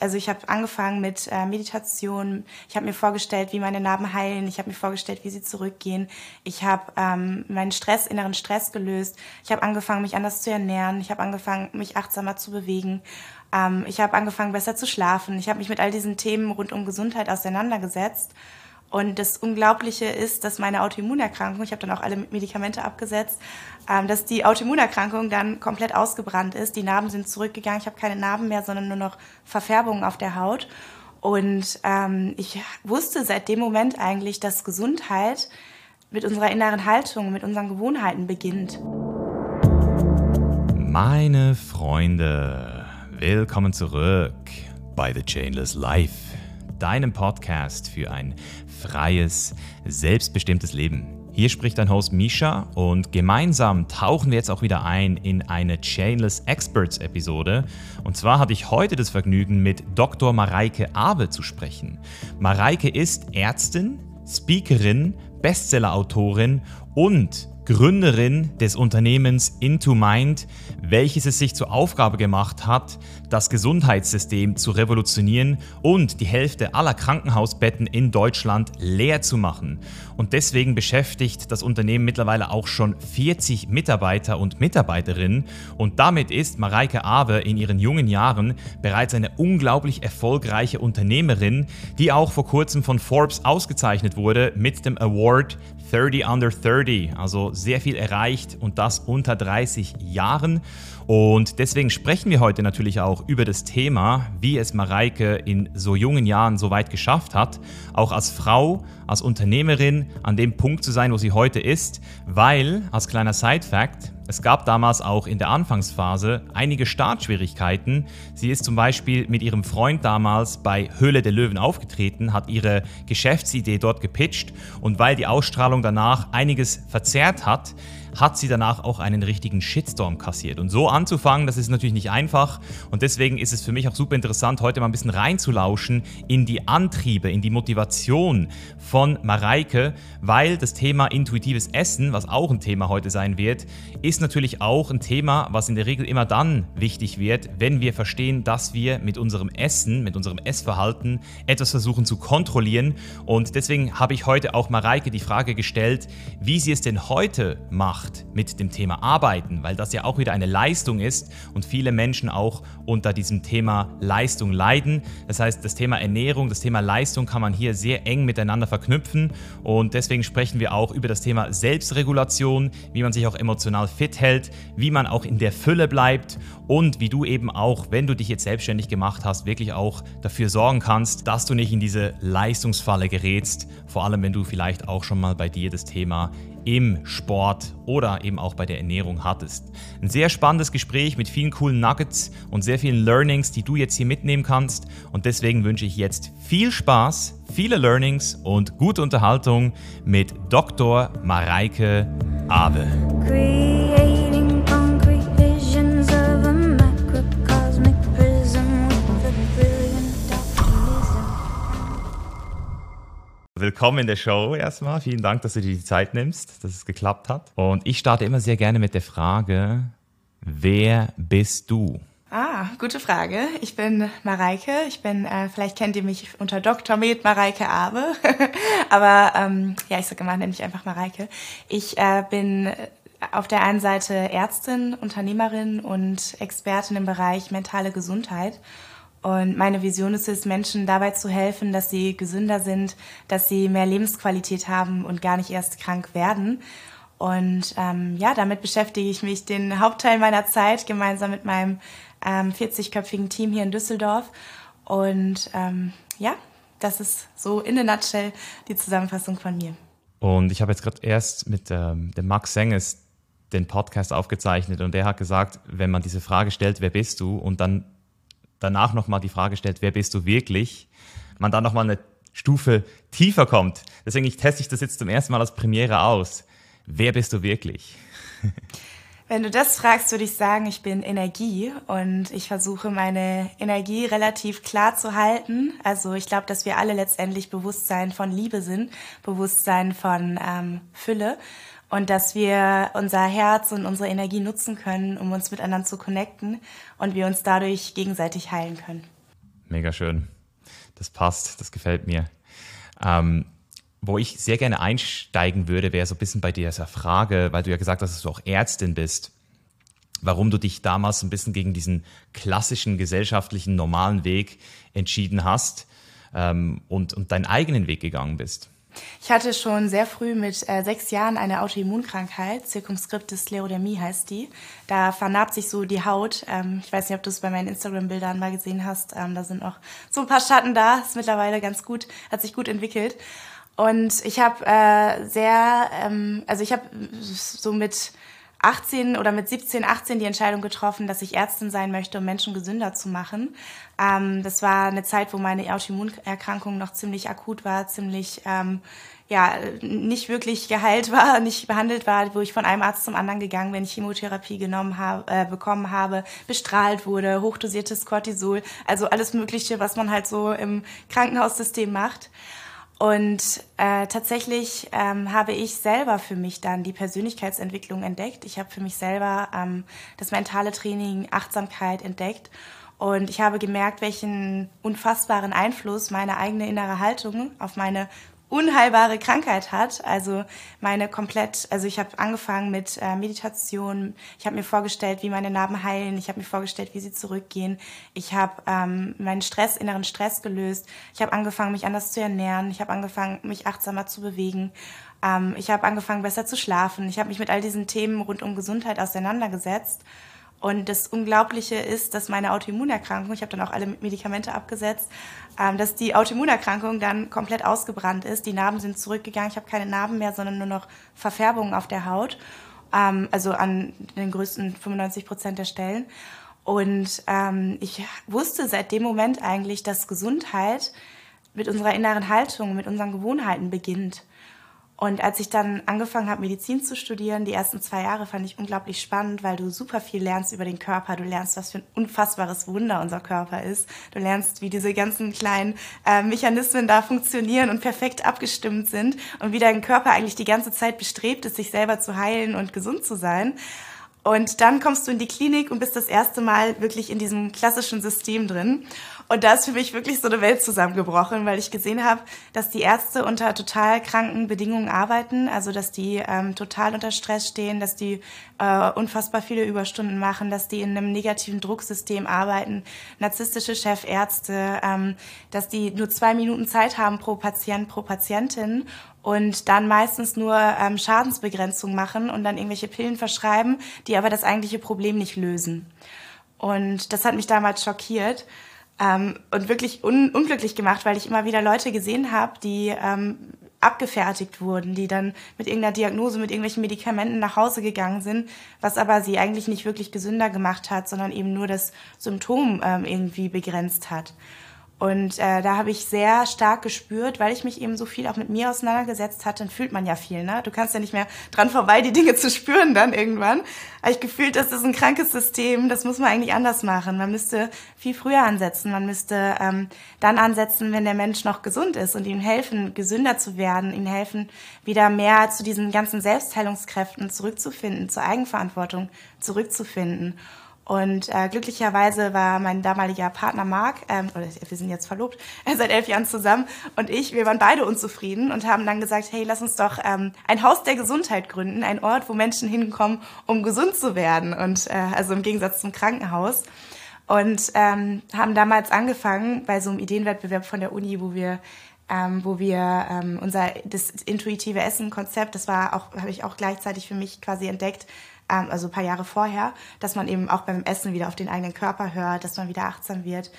Also ich habe angefangen mit äh, Meditation. Ich habe mir vorgestellt, wie meine Narben heilen. Ich habe mir vorgestellt, wie sie zurückgehen. Ich habe ähm, meinen Stress, inneren Stress gelöst. Ich habe angefangen, mich anders zu ernähren. Ich habe angefangen, mich achtsamer zu bewegen. Ähm, ich habe angefangen, besser zu schlafen. Ich habe mich mit all diesen Themen rund um Gesundheit auseinandergesetzt. Und das Unglaubliche ist, dass meine Autoimmunerkrankung, ich habe dann auch alle Medikamente abgesetzt, ähm, dass die Autoimmunerkrankung dann komplett ausgebrannt ist. Die Narben sind zurückgegangen. Ich habe keine Narben mehr, sondern nur noch Verfärbungen auf der Haut. Und ähm, ich wusste seit dem Moment eigentlich, dass Gesundheit mit unserer inneren Haltung, mit unseren Gewohnheiten beginnt. Meine Freunde, willkommen zurück bei The Chainless Life, deinem Podcast für ein freies, selbstbestimmtes Leben. Hier spricht dein Host Misha und gemeinsam tauchen wir jetzt auch wieder ein in eine Chainless Experts Episode. Und zwar hatte ich heute das Vergnügen, mit Dr. Mareike Abe zu sprechen. Mareike ist Ärztin, Speakerin, Bestsellerautorin und Gründerin des Unternehmens Into Mind, welches es sich zur Aufgabe gemacht hat, das Gesundheitssystem zu revolutionieren und die Hälfte aller Krankenhausbetten in Deutschland leer zu machen. Und deswegen beschäftigt das Unternehmen mittlerweile auch schon 40 Mitarbeiter und Mitarbeiterinnen. Und damit ist Mareike Awe in ihren jungen Jahren bereits eine unglaublich erfolgreiche Unternehmerin, die auch vor kurzem von Forbes ausgezeichnet wurde mit dem Award 30 Under 30, also sehr viel erreicht und das unter 30 Jahren. Und deswegen sprechen wir heute natürlich auch über das Thema, wie es Mareike in so jungen Jahren so weit geschafft hat, auch als Frau, als Unternehmerin an dem Punkt zu sein, wo sie heute ist, weil, als kleiner Side-Fact, es gab damals auch in der Anfangsphase einige Startschwierigkeiten. Sie ist zum Beispiel mit ihrem Freund damals bei Höhle der Löwen aufgetreten, hat ihre Geschäftsidee dort gepitcht und weil die Ausstrahlung danach einiges verzerrt hat, hat sie danach auch einen richtigen Shitstorm kassiert. Und so anzufangen, das ist natürlich nicht einfach. Und deswegen ist es für mich auch super interessant, heute mal ein bisschen reinzulauschen in die Antriebe, in die Motivation von Mareike, weil das Thema intuitives Essen, was auch ein Thema heute sein wird, ist natürlich auch ein Thema, was in der Regel immer dann wichtig wird, wenn wir verstehen, dass wir mit unserem Essen, mit unserem Essverhalten etwas versuchen zu kontrollieren. Und deswegen habe ich heute auch Mareike die Frage gestellt, wie sie es denn heute macht mit dem Thema Arbeiten, weil das ja auch wieder eine Leistung ist und viele Menschen auch unter diesem Thema Leistung leiden. Das heißt, das Thema Ernährung, das Thema Leistung kann man hier sehr eng miteinander verknüpfen und deswegen sprechen wir auch über das Thema Selbstregulation, wie man sich auch emotional fit hält, wie man auch in der Fülle bleibt und wie du eben auch, wenn du dich jetzt selbstständig gemacht hast, wirklich auch dafür sorgen kannst, dass du nicht in diese Leistungsfalle gerätst, vor allem wenn du vielleicht auch schon mal bei dir das Thema im Sport oder eben auch bei der Ernährung hattest. Ein sehr spannendes Gespräch mit vielen coolen Nuggets und sehr vielen Learnings, die du jetzt hier mitnehmen kannst. Und deswegen wünsche ich jetzt viel Spaß, viele Learnings und gute Unterhaltung mit Dr. Mareike Awe. Willkommen in der Show erstmal. Vielen Dank, dass du dir die Zeit nimmst, dass es geklappt hat. Und ich starte immer sehr gerne mit der Frage, wer bist du? Ah, gute Frage. Ich bin Mareike. Ich bin, äh, vielleicht kennt ihr mich unter Dr. Med Mareike Abe. Aber ähm, ja, ich sage immer, nenne mich einfach Mareike. Ich äh, bin auf der einen Seite Ärztin, Unternehmerin und Expertin im Bereich mentale Gesundheit und meine Vision ist es, Menschen dabei zu helfen, dass sie gesünder sind, dass sie mehr Lebensqualität haben und gar nicht erst krank werden. Und ähm, ja, damit beschäftige ich mich den Hauptteil meiner Zeit gemeinsam mit meinem ähm, 40-köpfigen Team hier in Düsseldorf. Und ähm, ja, das ist so in a nutshell die Zusammenfassung von mir. Und ich habe jetzt gerade erst mit ähm, dem Max Senges den Podcast aufgezeichnet und der hat gesagt, wenn man diese Frage stellt, wer bist du? Und dann danach nochmal die Frage stellt, wer bist du wirklich, man dann nochmal eine Stufe tiefer kommt. Deswegen ich teste ich das jetzt zum ersten Mal als Premiere aus. Wer bist du wirklich? Wenn du das fragst, würde ich sagen, ich bin Energie und ich versuche meine Energie relativ klar zu halten. Also ich glaube, dass wir alle letztendlich Bewusstsein von Liebe sind, Bewusstsein von ähm, Fülle und dass wir unser Herz und unsere Energie nutzen können, um uns miteinander zu connecten und wir uns dadurch gegenseitig heilen können. Mega schön. Das passt, das gefällt mir. Ähm, wo ich sehr gerne einsteigen würde, wäre so ein bisschen bei dieser Frage, weil du ja gesagt hast, dass du auch Ärztin bist, warum du dich damals ein bisschen gegen diesen klassischen gesellschaftlichen normalen Weg entschieden hast ähm, und, und deinen eigenen Weg gegangen bist. Ich hatte schon sehr früh mit äh, sechs Jahren eine Autoimmunkrankheit, Zirkumskriptis Sklerodermie heißt die. Da vernarbt sich so die Haut. Ähm, ich weiß nicht, ob du es bei meinen Instagram-Bildern mal gesehen hast. Ähm, da sind auch so ein paar Schatten da. Ist mittlerweile ganz gut, hat sich gut entwickelt. Und ich habe äh, sehr, ähm, also ich habe so mit 18 oder mit 17, 18 die Entscheidung getroffen, dass ich Ärztin sein möchte, um Menschen gesünder zu machen. Ähm, das war eine Zeit, wo meine Autoimmunerkrankung noch ziemlich akut war, ziemlich ähm, ja nicht wirklich geheilt war, nicht behandelt war, wo ich von einem Arzt zum anderen gegangen bin, Chemotherapie genommen habe, äh, bekommen habe, bestrahlt wurde, hochdosiertes Cortisol, also alles Mögliche, was man halt so im Krankenhaussystem macht. Und äh, tatsächlich ähm, habe ich selber für mich dann die Persönlichkeitsentwicklung entdeckt. Ich habe für mich selber ähm, das mentale Training, Achtsamkeit entdeckt. Und ich habe gemerkt, welchen unfassbaren Einfluss meine eigene innere Haltung auf meine unheilbare Krankheit hat. Also meine komplett, also ich habe angefangen mit äh, Meditation. Ich habe mir vorgestellt, wie meine Narben heilen. Ich habe mir vorgestellt, wie sie zurückgehen. Ich habe ähm, meinen Stress, inneren Stress gelöst. Ich habe angefangen, mich anders zu ernähren. Ich habe angefangen, mich achtsamer zu bewegen. Ähm, ich habe angefangen, besser zu schlafen. Ich habe mich mit all diesen Themen rund um Gesundheit auseinandergesetzt. Und das Unglaubliche ist, dass meine Autoimmunerkrankung, ich habe dann auch alle Medikamente abgesetzt, ähm, dass die Autoimmunerkrankung dann komplett ausgebrannt ist. Die Narben sind zurückgegangen. Ich habe keine Narben mehr, sondern nur noch Verfärbungen auf der Haut. Ähm, also an den größten 95 Prozent der Stellen. Und ähm, ich wusste seit dem Moment eigentlich, dass Gesundheit mit unserer inneren Haltung, mit unseren Gewohnheiten beginnt. Und als ich dann angefangen habe, Medizin zu studieren, die ersten zwei Jahre fand ich unglaublich spannend, weil du super viel lernst über den Körper. Du lernst, was für ein unfassbares Wunder unser Körper ist. Du lernst, wie diese ganzen kleinen äh, Mechanismen da funktionieren und perfekt abgestimmt sind und wie dein Körper eigentlich die ganze Zeit bestrebt ist, sich selber zu heilen und gesund zu sein. Und dann kommst du in die Klinik und bist das erste Mal wirklich in diesem klassischen System drin. Und da ist für mich wirklich so eine Welt zusammengebrochen, weil ich gesehen habe, dass die Ärzte unter total kranken Bedingungen arbeiten, also dass die ähm, total unter Stress stehen, dass die äh, unfassbar viele Überstunden machen, dass die in einem negativen Drucksystem arbeiten, narzisstische Chefärzte, ähm, dass die nur zwei Minuten Zeit haben pro Patient, pro Patientin und dann meistens nur ähm, Schadensbegrenzung machen und dann irgendwelche Pillen verschreiben, die aber das eigentliche Problem nicht lösen. Und das hat mich damals schockiert ähm, und wirklich un unglücklich gemacht, weil ich immer wieder Leute gesehen habe, die ähm, abgefertigt wurden, die dann mit irgendeiner Diagnose, mit irgendwelchen Medikamenten nach Hause gegangen sind, was aber sie eigentlich nicht wirklich gesünder gemacht hat, sondern eben nur das Symptom ähm, irgendwie begrenzt hat. Und äh, da habe ich sehr stark gespürt, weil ich mich eben so viel auch mit mir auseinandergesetzt hatte, dann fühlt man ja viel, ne? Du kannst ja nicht mehr dran vorbei, die Dinge zu spüren dann irgendwann. Habe ich gefühlt, das ist ein krankes System, das muss man eigentlich anders machen. Man müsste viel früher ansetzen, man müsste ähm, dann ansetzen, wenn der Mensch noch gesund ist und ihm helfen, gesünder zu werden, ihm helfen, wieder mehr zu diesen ganzen Selbstheilungskräften zurückzufinden, zur Eigenverantwortung zurückzufinden. Und äh, glücklicherweise war mein damaliger Partner Marc, ähm, oder wir sind jetzt verlobt, äh, seit elf Jahren zusammen, und ich, wir waren beide unzufrieden und haben dann gesagt, hey, lass uns doch ähm, ein Haus der Gesundheit gründen, ein Ort, wo Menschen hinkommen, um gesund zu werden. Und äh, also im Gegensatz zum Krankenhaus. Und ähm, haben damals angefangen bei so einem Ideenwettbewerb von der Uni, wo wir ähm, wo wir ähm, unser das intuitive Essen-Konzept, das war auch habe ich auch gleichzeitig für mich quasi entdeckt, also ein paar Jahre vorher, dass man eben auch beim Essen wieder auf den eigenen Körper hört, dass man wieder achtsam wird.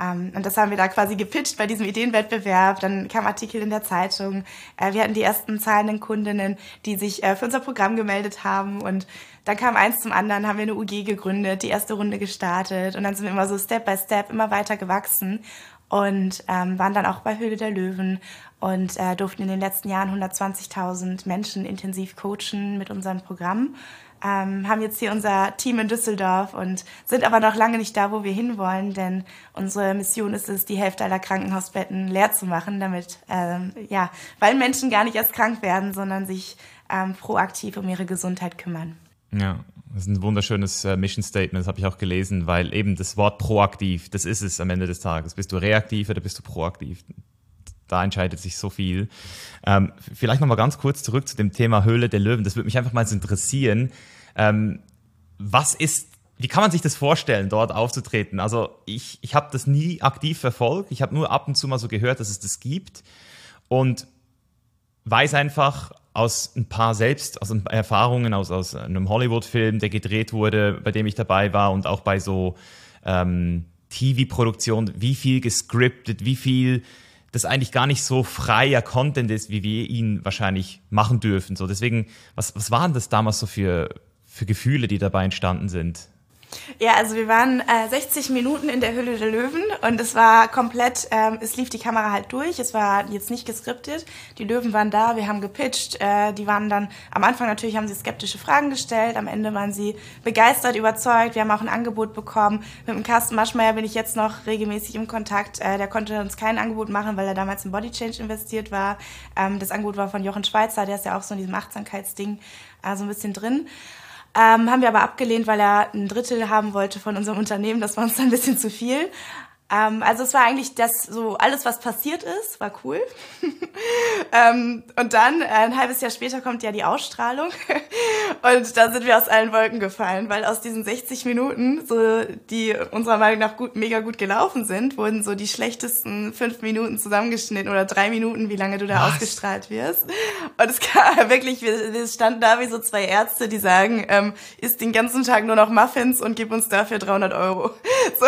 Ähm, und das haben wir da quasi gepitcht bei diesem Ideenwettbewerb. Dann kam Artikel in der Zeitung. Äh, wir hatten die ersten zahlenden Kundinnen, die sich äh, für unser Programm gemeldet haben. Und dann kam eins zum anderen, haben wir eine UG gegründet, die erste Runde gestartet. Und dann sind wir immer so Step by Step immer weiter gewachsen und ähm, waren dann auch bei Höhle der Löwen und äh, durften in den letzten Jahren 120.000 Menschen intensiv coachen mit unserem Programm ähm, haben jetzt hier unser Team in Düsseldorf und sind aber noch lange nicht da, wo wir hinwollen, denn unsere Mission ist es, die Hälfte aller Krankenhausbetten leer zu machen, damit, ähm, ja, weil Menschen gar nicht erst krank werden, sondern sich ähm, proaktiv um ihre Gesundheit kümmern. Ja, Das ist ein wunderschönes äh, Mission Statement, das habe ich auch gelesen, weil eben das Wort proaktiv, das ist es am Ende des Tages. Bist du reaktiv oder bist du proaktiv? Da entscheidet sich so viel. Ähm, vielleicht nochmal ganz kurz zurück zu dem Thema Höhle der Löwen. Das würde mich einfach mal interessieren. Ähm, was ist, wie kann man sich das vorstellen, dort aufzutreten? Also ich, ich habe das nie aktiv verfolgt. Ich habe nur ab und zu mal so gehört, dass es das gibt. Und weiß einfach, aus ein paar selbst, aus Erfahrungen aus, aus einem Hollywood-Film, der gedreht wurde, bei dem ich dabei war und auch bei so ähm, TV-Produktionen, wie viel gescriptet, wie viel das eigentlich gar nicht so freier Content ist, wie wir ihn wahrscheinlich machen dürfen. So, deswegen, was, was waren das damals so für, für Gefühle, die dabei entstanden sind? Ja, also wir waren äh, 60 Minuten in der Hülle der Löwen und es war komplett, ähm, es lief die Kamera halt durch, es war jetzt nicht geskriptet. Die Löwen waren da, wir haben gepitcht, äh, die waren dann, am Anfang natürlich haben sie skeptische Fragen gestellt, am Ende waren sie begeistert, überzeugt, wir haben auch ein Angebot bekommen. Mit dem Carsten Maschmeyer bin ich jetzt noch regelmäßig im Kontakt, äh, der konnte uns kein Angebot machen, weil er damals in Body Change investiert war. Ähm, das Angebot war von Jochen Schweizer, der ist ja auch so in diesem Achtsamkeitsding äh, so ein bisschen drin. Ähm, haben wir aber abgelehnt, weil er ein Drittel haben wollte von unserem Unternehmen. Das war uns dann ein bisschen zu viel. Ähm, also es war eigentlich das so alles, was passiert ist, war cool. ähm, und dann äh, ein halbes Jahr später kommt ja die Ausstrahlung und da sind wir aus allen Wolken gefallen, weil aus diesen 60 Minuten, so die unserer Meinung nach gut, mega gut gelaufen sind, wurden so die schlechtesten fünf Minuten zusammengeschnitten oder drei Minuten, wie lange du da was? ausgestrahlt wirst. Und es kam wirklich, wir, wir standen da wie so zwei Ärzte, die sagen, ähm, isst den ganzen Tag nur noch Muffins und gib uns dafür 300 Euro. So.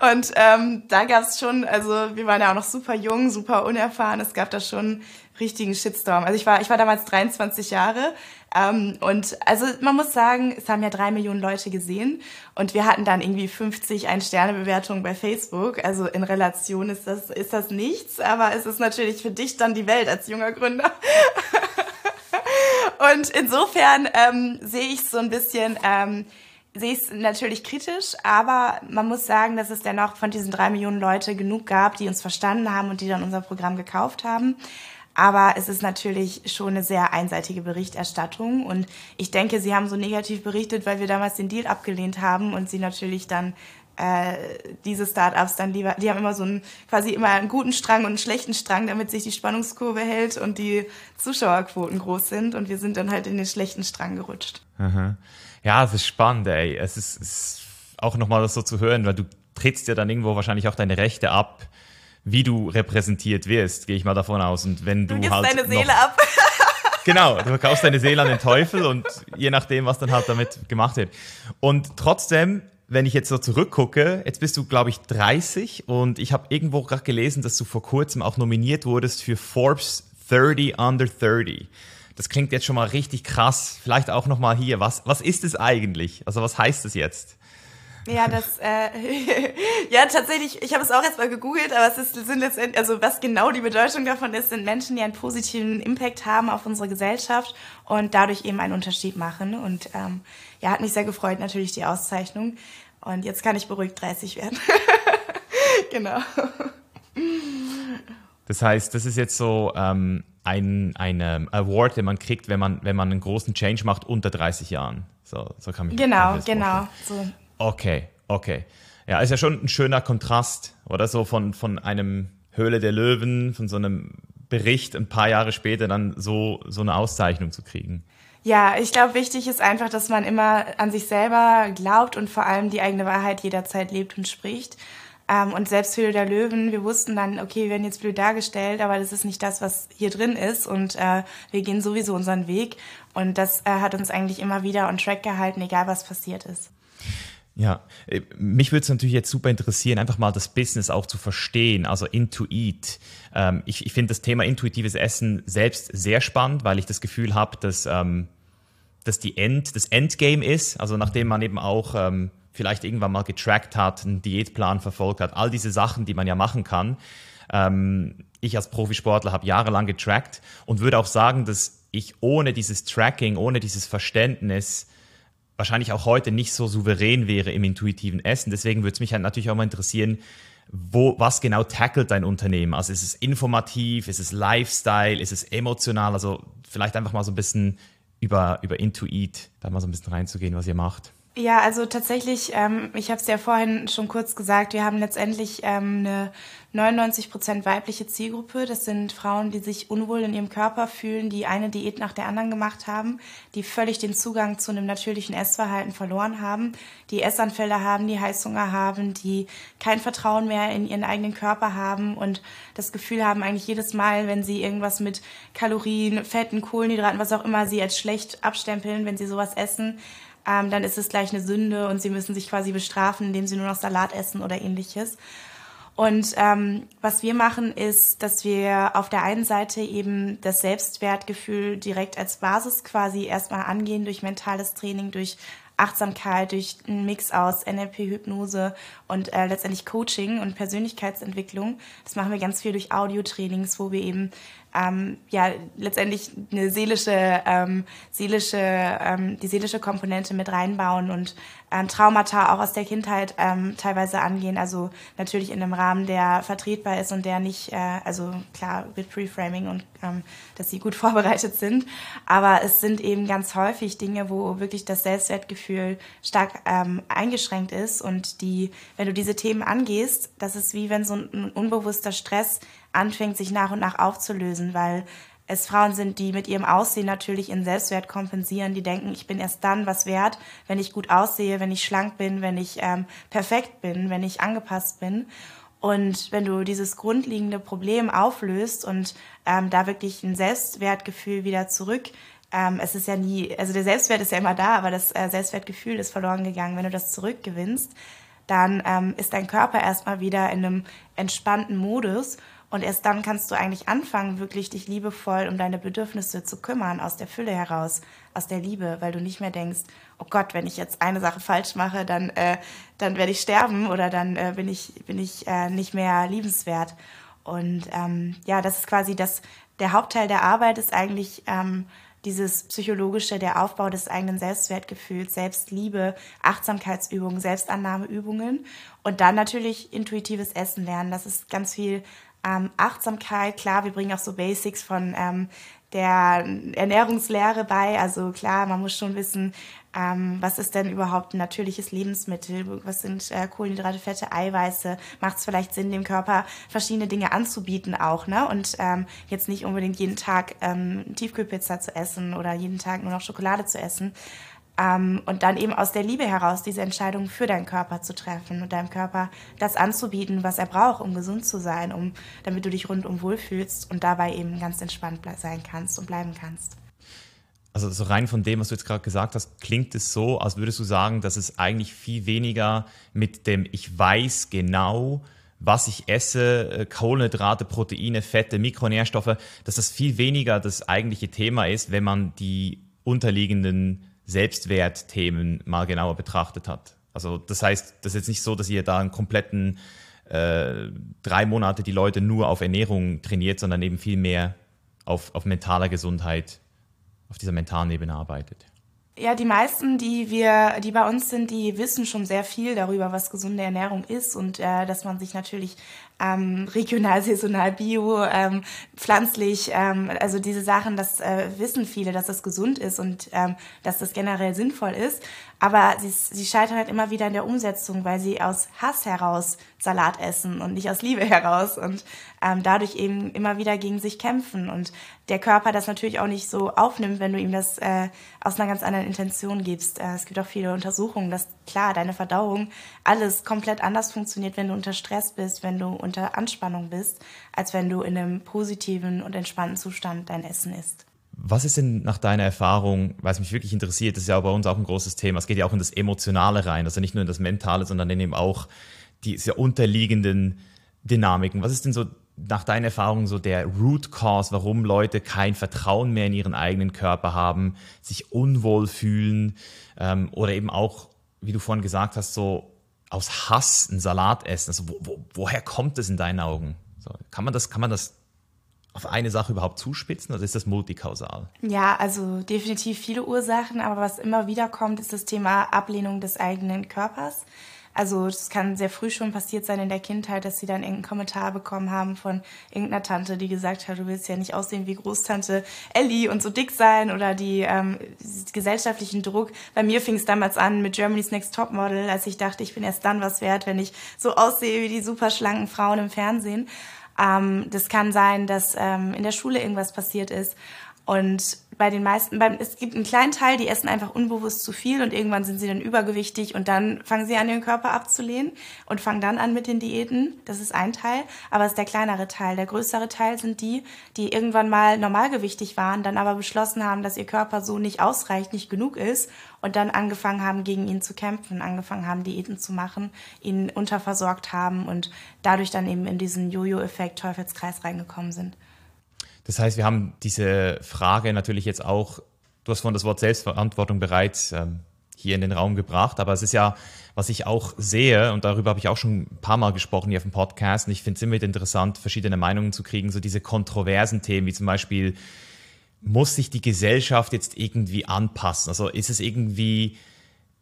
Und ähm, da gab es schon, also wir waren ja auch noch super jung, super unerfahren. Es gab da schon richtigen Shitstorm. Also ich war, ich war damals 23 Jahre ähm, und also man muss sagen, es haben ja drei Millionen Leute gesehen und wir hatten dann irgendwie 50 Ein-Sterne-Bewertungen bei Facebook. Also in Relation ist das, ist das nichts, aber es ist natürlich für dich dann die Welt als junger Gründer. und insofern ähm, sehe ich so ein bisschen... Ähm, sehe es natürlich kritisch, aber man muss sagen, dass es dennoch von diesen drei Millionen Leute genug gab, die uns verstanden haben und die dann unser Programm gekauft haben. Aber es ist natürlich schon eine sehr einseitige Berichterstattung. Und ich denke, Sie haben so negativ berichtet, weil wir damals den Deal abgelehnt haben und Sie natürlich dann äh, diese Startups dann lieber, die haben immer so einen, quasi immer einen guten Strang und einen schlechten Strang, damit sich die Spannungskurve hält und die Zuschauerquoten groß sind. Und wir sind dann halt in den schlechten Strang gerutscht. Aha. Ja, es ist spannend, ey. Es ist, ist auch nochmal das so zu hören, weil du trittst ja dann irgendwo wahrscheinlich auch deine Rechte ab, wie du repräsentiert wirst, gehe ich mal davon aus. Und wenn du, du halt deine Seele ab. genau, du verkaufst deine Seele an den Teufel und je nachdem, was dann halt damit gemacht wird. Und trotzdem, wenn ich jetzt so zurückgucke, jetzt bist du, glaube ich, 30 und ich habe irgendwo gerade gelesen, dass du vor kurzem auch nominiert wurdest für Forbes 30 Under 30 das klingt jetzt schon mal richtig krass. Vielleicht auch noch mal hier, was, was ist es eigentlich? Also was heißt es jetzt? Ja, das, äh, ja, tatsächlich, ich habe es auch jetzt mal gegoogelt, aber es ist, sind letztendlich, also was genau die Bedeutung davon ist, sind Menschen, die einen positiven Impact haben auf unsere Gesellschaft und dadurch eben einen Unterschied machen. Und ähm, ja, hat mich sehr gefreut, natürlich die Auszeichnung. Und jetzt kann ich beruhigt 30 werden. genau. Das heißt, das ist jetzt so ähm, ein, ein Award, den man kriegt, wenn man, wenn man einen großen Change macht unter 30 Jahren. So, so kann mich Genau, genau. So. Okay, okay. Ja, ist ja schon ein schöner Kontrast, oder? So von, von einem Höhle der Löwen, von so einem Bericht ein paar Jahre später dann so, so eine Auszeichnung zu kriegen. Ja, ich glaube, wichtig ist einfach, dass man immer an sich selber glaubt und vor allem die eigene Wahrheit jederzeit lebt und spricht. Ähm, und selbst Höhle der Löwen, wir wussten dann, okay, wir werden jetzt blöd dargestellt, aber das ist nicht das, was hier drin ist und äh, wir gehen sowieso unseren Weg. Und das äh, hat uns eigentlich immer wieder on track gehalten, egal was passiert ist. Ja, äh, mich würde es natürlich jetzt super interessieren, einfach mal das Business auch zu verstehen, also Intuit. Ähm, ich ich finde das Thema intuitives Essen selbst sehr spannend, weil ich das Gefühl habe, dass, ähm, dass die End, das Endgame ist, also nachdem man eben auch ähm, vielleicht irgendwann mal getrackt hat, einen Diätplan verfolgt hat, all diese Sachen, die man ja machen kann. Ähm, ich als Profisportler habe jahrelang getrackt und würde auch sagen, dass ich ohne dieses Tracking, ohne dieses Verständnis wahrscheinlich auch heute nicht so souverän wäre im intuitiven Essen. Deswegen würde es mich halt natürlich auch mal interessieren, wo, was genau tackelt dein Unternehmen? Also ist es informativ, ist es Lifestyle, ist es emotional? Also vielleicht einfach mal so ein bisschen über, über Intuit, da mal so ein bisschen reinzugehen, was ihr macht. Ja, also tatsächlich, ähm, ich habe es ja vorhin schon kurz gesagt, wir haben letztendlich ähm, eine 99 Prozent weibliche Zielgruppe. Das sind Frauen, die sich unwohl in ihrem Körper fühlen, die eine Diät nach der anderen gemacht haben, die völlig den Zugang zu einem natürlichen Essverhalten verloren haben, die Essanfälle haben, die Heißhunger haben, die kein Vertrauen mehr in ihren eigenen Körper haben und das Gefühl haben, eigentlich jedes Mal, wenn sie irgendwas mit Kalorien, Fetten, Kohlenhydraten, was auch immer sie als schlecht abstempeln, wenn sie sowas essen, ähm, dann ist es gleich eine Sünde und sie müssen sich quasi bestrafen, indem sie nur noch Salat essen oder ähnliches. Und ähm, was wir machen, ist, dass wir auf der einen Seite eben das Selbstwertgefühl direkt als Basis quasi erstmal angehen durch mentales Training, durch Achtsamkeit, durch einen Mix aus NLP-Hypnose und äh, letztendlich Coaching und Persönlichkeitsentwicklung. Das machen wir ganz viel durch Audiotrainings, wo wir eben ähm, ja letztendlich eine seelische, ähm, seelische, ähm, die seelische Komponente mit reinbauen und ähm, Traumata auch aus der Kindheit ähm, teilweise angehen. Also natürlich in einem Rahmen, der vertretbar ist und der nicht, äh, also klar mit Preframing und ähm, dass sie gut vorbereitet sind. Aber es sind eben ganz häufig Dinge, wo wirklich das Selbstwertgefühl stark ähm, eingeschränkt ist und die, wenn du diese Themen angehst, das ist wie wenn so ein unbewusster Stress anfängt, sich nach und nach aufzulösen, weil es Frauen sind, die mit ihrem Aussehen natürlich ihren Selbstwert kompensieren, die denken, ich bin erst dann was wert, wenn ich gut aussehe, wenn ich schlank bin, wenn ich ähm, perfekt bin, wenn ich angepasst bin. Und wenn du dieses grundlegende Problem auflöst und ähm, da wirklich ein Selbstwertgefühl wieder zurück, ähm, es ist ja nie, also der Selbstwert ist ja immer da, aber das äh, Selbstwertgefühl ist verloren gegangen. Wenn du das zurückgewinnst, dann ähm, ist dein Körper erstmal wieder in einem entspannten Modus und erst dann kannst du eigentlich anfangen, wirklich dich liebevoll um deine Bedürfnisse zu kümmern, aus der Fülle heraus, aus der Liebe, weil du nicht mehr denkst, oh Gott, wenn ich jetzt eine Sache falsch mache, dann, äh, dann werde ich sterben oder dann äh, bin ich, bin ich äh, nicht mehr liebenswert. Und ähm, ja, das ist quasi das, der Hauptteil der Arbeit ist eigentlich ähm, dieses psychologische, der Aufbau des eigenen Selbstwertgefühls, Selbstliebe, Achtsamkeitsübungen, Selbstannahmeübungen und dann natürlich intuitives Essen lernen. Das ist ganz viel ähm, Achtsamkeit, klar, wir bringen auch so Basics von ähm, der Ernährungslehre bei. Also klar, man muss schon wissen, ähm, was ist denn überhaupt ein natürliches Lebensmittel, was sind äh, Kohlenhydrate, Fette, Eiweiße, macht es vielleicht Sinn, dem Körper verschiedene Dinge anzubieten auch, ne? Und ähm, jetzt nicht unbedingt jeden Tag ähm, Tiefkühlpizza zu essen oder jeden Tag nur noch Schokolade zu essen. Ähm, und dann eben aus der Liebe heraus diese Entscheidung für deinen Körper zu treffen und deinem Körper das anzubieten, was er braucht, um gesund zu sein, um, damit du dich rundum wohlfühlst und dabei eben ganz entspannt sein kannst und bleiben kannst. Also so rein von dem, was du jetzt gerade gesagt hast, klingt es so, als würdest du sagen, dass es eigentlich viel weniger mit dem Ich weiß genau, was ich esse, äh, Kohlenhydrate, Proteine, Fette, Mikronährstoffe, dass das viel weniger das eigentliche Thema ist, wenn man die unterliegenden Selbstwertthemen mal genauer betrachtet hat. Also das heißt, das ist jetzt nicht so, dass ihr da einen kompletten äh, drei Monate die Leute nur auf Ernährung trainiert, sondern eben viel mehr auf, auf mentaler Gesundheit, auf dieser mentalen Ebene arbeitet. Ja, die meisten, die wir, die bei uns sind, die wissen schon sehr viel darüber, was gesunde Ernährung ist und äh, dass man sich natürlich ähm, regional, saisonal, bio, ähm, pflanzlich, ähm, also diese Sachen, das äh, wissen viele, dass das gesund ist und ähm, dass das generell sinnvoll ist. Aber sie, sie scheitern halt immer wieder in der Umsetzung, weil sie aus Hass heraus Salat essen und nicht aus Liebe heraus und ähm, dadurch eben immer wieder gegen sich kämpfen und der Körper das natürlich auch nicht so aufnimmt, wenn du ihm das äh, aus einer ganz anderen Intention gibst. Äh, es gibt auch viele Untersuchungen, dass klar deine Verdauung alles komplett anders funktioniert, wenn du unter Stress bist, wenn du unter Anspannung bist, als wenn du in einem positiven und entspannten Zustand dein Essen isst. Was ist denn nach deiner Erfahrung, es mich wirklich interessiert, das ist ja bei uns auch ein großes Thema, es geht ja auch in das Emotionale rein, also nicht nur in das Mentale, sondern eben auch die sehr unterliegenden Dynamiken. Was ist denn so nach deiner Erfahrung so der Root Cause, warum Leute kein Vertrauen mehr in ihren eigenen Körper haben, sich unwohl fühlen ähm, oder eben auch, wie du vorhin gesagt hast, so aus Hass einen Salat essen. Also wo, wo, woher kommt das in deinen Augen? So, kann man das, kann man das auf eine Sache überhaupt zuspitzen oder ist das multikausal? Ja, also definitiv viele Ursachen, aber was immer wieder kommt, ist das Thema Ablehnung des eigenen Körpers. Also es kann sehr früh schon passiert sein in der Kindheit, dass sie dann irgendeinen Kommentar bekommen haben von irgendeiner Tante, die gesagt hat, du willst ja nicht aussehen wie Großtante Ellie und so dick sein oder die ähm, gesellschaftlichen Druck. Bei mir fing es damals an mit Germany's Next Top Model, als ich dachte, ich bin erst dann was wert, wenn ich so aussehe wie die super schlanken Frauen im Fernsehen. Ähm, das kann sein, dass ähm, in der Schule irgendwas passiert ist und bei den meisten, beim, es gibt einen kleinen Teil, die essen einfach unbewusst zu viel und irgendwann sind sie dann übergewichtig und dann fangen sie an, ihren Körper abzulehnen und fangen dann an mit den Diäten. Das ist ein Teil, aber es ist der kleinere Teil. Der größere Teil sind die, die irgendwann mal normalgewichtig waren, dann aber beschlossen haben, dass ihr Körper so nicht ausreicht, nicht genug ist und dann angefangen haben, gegen ihn zu kämpfen, angefangen haben, Diäten zu machen, ihn unterversorgt haben und dadurch dann eben in diesen Jojo-Effekt, Teufelskreis reingekommen sind. Das heißt, wir haben diese Frage natürlich jetzt auch, du hast vorhin das Wort Selbstverantwortung bereits ähm, hier in den Raum gebracht, aber es ist ja, was ich auch sehe, und darüber habe ich auch schon ein paar Mal gesprochen hier auf dem Podcast, und ich finde es immer interessant, verschiedene Meinungen zu kriegen, so diese kontroversen Themen, wie zum Beispiel, muss sich die Gesellschaft jetzt irgendwie anpassen? Also ist es irgendwie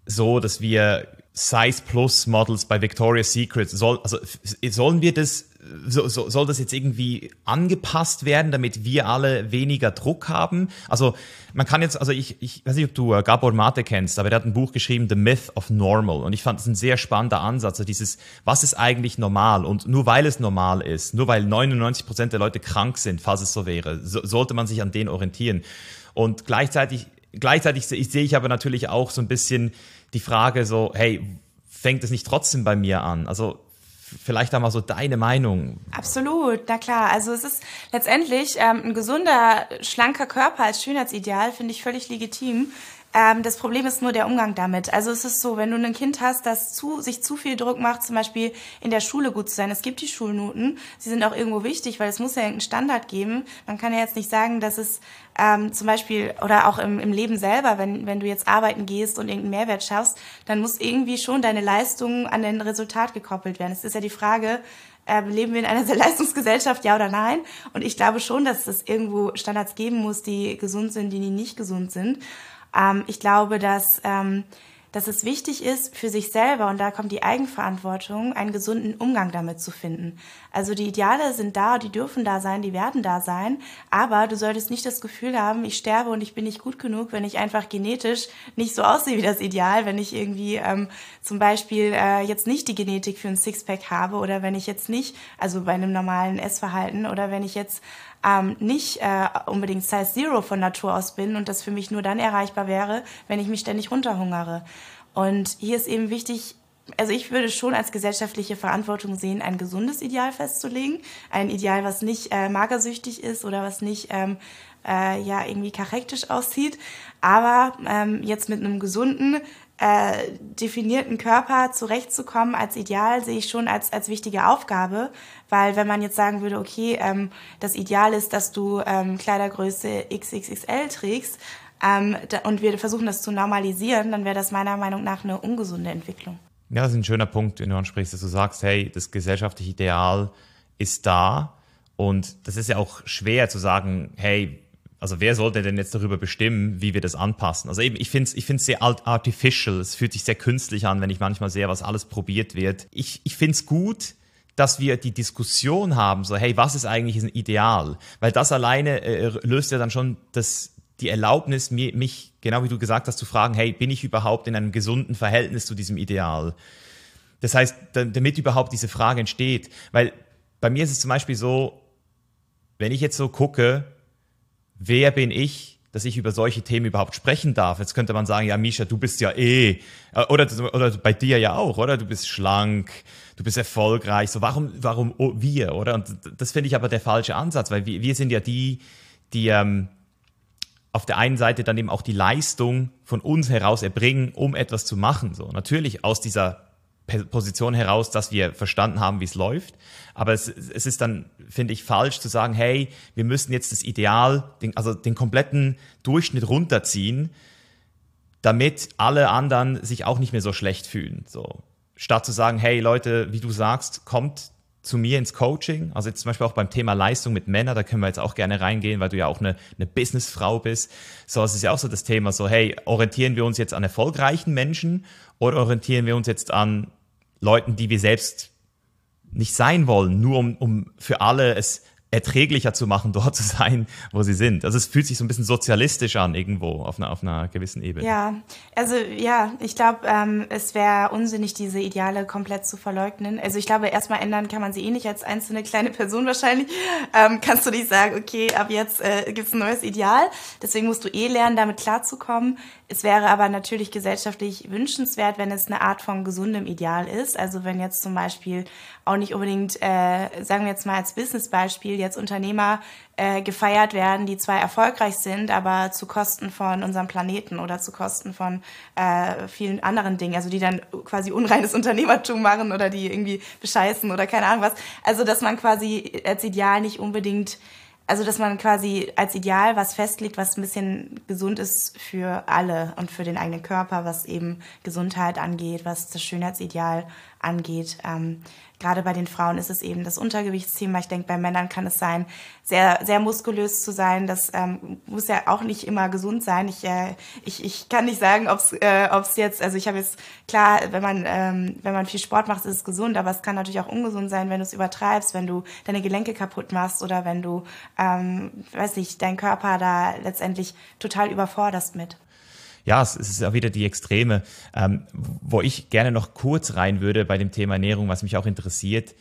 so, dass wir Size Plus Models bei Victoria's Secret, soll, also sollen wir das so, so, soll das jetzt irgendwie angepasst werden, damit wir alle weniger Druck haben? Also man kann jetzt, also ich, ich weiß nicht, ob du äh, Gabor Mate kennst, aber der hat ein Buch geschrieben, The Myth of Normal. Und ich fand es ein sehr spannender Ansatz, also dieses, was ist eigentlich normal? Und nur weil es normal ist, nur weil 99 Prozent der Leute krank sind, falls es so wäre, so, sollte man sich an denen orientieren. Und gleichzeitig, gleichzeitig sehe ich aber natürlich auch so ein bisschen die Frage so, hey, fängt es nicht trotzdem bei mir an? Also vielleicht einmal so deine Meinung. Absolut, na klar. Also es ist letztendlich ähm, ein gesunder, schlanker Körper als Schönheitsideal, finde ich völlig legitim. Ähm, das Problem ist nur der Umgang damit. Also es ist so, wenn du ein Kind hast, das zu, sich zu viel Druck macht, zum Beispiel in der Schule gut zu sein. Es gibt die Schulnoten, sie sind auch irgendwo wichtig, weil es muss ja irgendeinen Standard geben. Man kann ja jetzt nicht sagen, dass es ähm, zum Beispiel oder auch im, im Leben selber, wenn, wenn du jetzt arbeiten gehst und irgendeinen Mehrwert schaffst, dann muss irgendwie schon deine Leistung an den Resultat gekoppelt werden. Es ist ja die Frage, äh, leben wir in einer Leistungsgesellschaft, ja oder nein? Und ich glaube schon, dass es irgendwo Standards geben muss, die gesund sind, die nicht gesund sind. Ähm, ich glaube, dass, ähm, dass es wichtig ist für sich selber, und da kommt die Eigenverantwortung, einen gesunden Umgang damit zu finden. Also die Ideale sind da, die dürfen da sein, die werden da sein, aber du solltest nicht das Gefühl haben, ich sterbe und ich bin nicht gut genug, wenn ich einfach genetisch nicht so aussehe wie das Ideal, wenn ich irgendwie ähm, zum Beispiel äh, jetzt nicht die Genetik für ein Sixpack habe oder wenn ich jetzt nicht, also bei einem normalen Essverhalten oder wenn ich jetzt ähm, nicht äh, unbedingt Size Zero von Natur aus bin und das für mich nur dann erreichbar wäre, wenn ich mich ständig runterhungere. Und hier ist eben wichtig, also ich würde schon als gesellschaftliche Verantwortung sehen, ein gesundes Ideal festzulegen. Ein Ideal, was nicht äh, magersüchtig ist oder was nicht ähm, äh, ja irgendwie karektisch aussieht. Aber ähm, jetzt mit einem gesunden, äh, definierten Körper zurechtzukommen als Ideal sehe ich schon als, als wichtige Aufgabe, weil wenn man jetzt sagen würde, okay, ähm, das Ideal ist, dass du ähm, Kleidergröße XXXL trägst ähm, da, und wir versuchen das zu normalisieren, dann wäre das meiner Meinung nach eine ungesunde Entwicklung. Ja, das ist ein schöner Punkt, den du ansprichst, dass du sagst, hey, das gesellschaftliche Ideal ist da und das ist ja auch schwer zu sagen, hey, also wer sollte denn jetzt darüber bestimmen, wie wir das anpassen? Also eben, ich finde es ich find's sehr artificial, es fühlt sich sehr künstlich an, wenn ich manchmal sehe, was alles probiert wird. Ich, ich finde es gut, dass wir die Diskussion haben, so hey, was ist eigentlich ein Ideal? Weil das alleine äh, löst ja dann schon das, die Erlaubnis, mir, mich, genau wie du gesagt hast, zu fragen, hey, bin ich überhaupt in einem gesunden Verhältnis zu diesem Ideal? Das heißt, damit überhaupt diese Frage entsteht, weil bei mir ist es zum Beispiel so, wenn ich jetzt so gucke, wer bin ich, dass ich über solche Themen überhaupt sprechen darf. Jetzt könnte man sagen, ja, Misha, du bist ja eh, äh, oder, oder bei dir ja auch, oder? Du bist schlank, du bist erfolgreich. So, warum, warum wir, oder? Und das finde ich aber der falsche Ansatz, weil wir, wir sind ja die, die ähm, auf der einen Seite dann eben auch die Leistung von uns heraus erbringen, um etwas zu machen. So, natürlich aus dieser Position heraus, dass wir verstanden haben, wie es läuft. Aber es, es ist dann, finde ich, falsch zu sagen, hey, wir müssen jetzt das Ideal, den, also den kompletten Durchschnitt runterziehen, damit alle anderen sich auch nicht mehr so schlecht fühlen. So. Statt zu sagen, hey Leute, wie du sagst, kommt zu mir ins Coaching, also jetzt zum Beispiel auch beim Thema Leistung mit Männern, da können wir jetzt auch gerne reingehen, weil du ja auch eine, eine Businessfrau bist. So, es ist ja auch so das Thema, so, hey, orientieren wir uns jetzt an erfolgreichen Menschen oder orientieren wir uns jetzt an Leuten, die wir selbst nicht sein wollen, nur um, um für alle es erträglicher zu machen, dort zu sein, wo sie sind. Also es fühlt sich so ein bisschen sozialistisch an irgendwo auf einer, auf einer gewissen Ebene. Ja, also ja, ich glaube, ähm, es wäre unsinnig, diese Ideale komplett zu verleugnen. Also ich glaube, erstmal ändern kann man sie eh nicht als einzelne kleine Person wahrscheinlich. Ähm, kannst du nicht sagen, okay, ab jetzt äh, gibt ein neues Ideal. Deswegen musst du eh lernen, damit klarzukommen. Es wäre aber natürlich gesellschaftlich wünschenswert, wenn es eine Art von gesundem Ideal ist. Also wenn jetzt zum Beispiel auch nicht unbedingt, äh, sagen wir jetzt mal als Businessbeispiel, jetzt Unternehmer äh, gefeiert werden, die zwar erfolgreich sind, aber zu Kosten von unserem Planeten oder zu Kosten von äh, vielen anderen Dingen, also die dann quasi unreines Unternehmertum machen oder die irgendwie bescheißen oder keine Ahnung was. Also dass man quasi als Ideal nicht unbedingt also, dass man quasi als Ideal was festlegt, was ein bisschen gesund ist für alle und für den eigenen Körper, was eben Gesundheit angeht, was das Schönheitsideal angeht. Ähm, gerade bei den Frauen ist es eben das Untergewichtsthema. Ich denke, bei Männern kann es sein, sehr, sehr muskulös zu sein. Das ähm, muss ja auch nicht immer gesund sein. Ich, äh, ich, ich kann nicht sagen, ob es äh, ob's jetzt, also ich habe jetzt, klar, wenn man, ähm, wenn man viel Sport macht, ist es gesund, aber es kann natürlich auch ungesund sein, wenn du es übertreibst, wenn du deine Gelenke kaputt machst oder wenn du, ähm, weiß nicht, deinen Körper da letztendlich total überforderst mit ja, es, ist ja wieder die Extreme. Ähm, wo ich gerne noch kurz rein würde bei dem Thema Ernährung, was mich auch interessiert,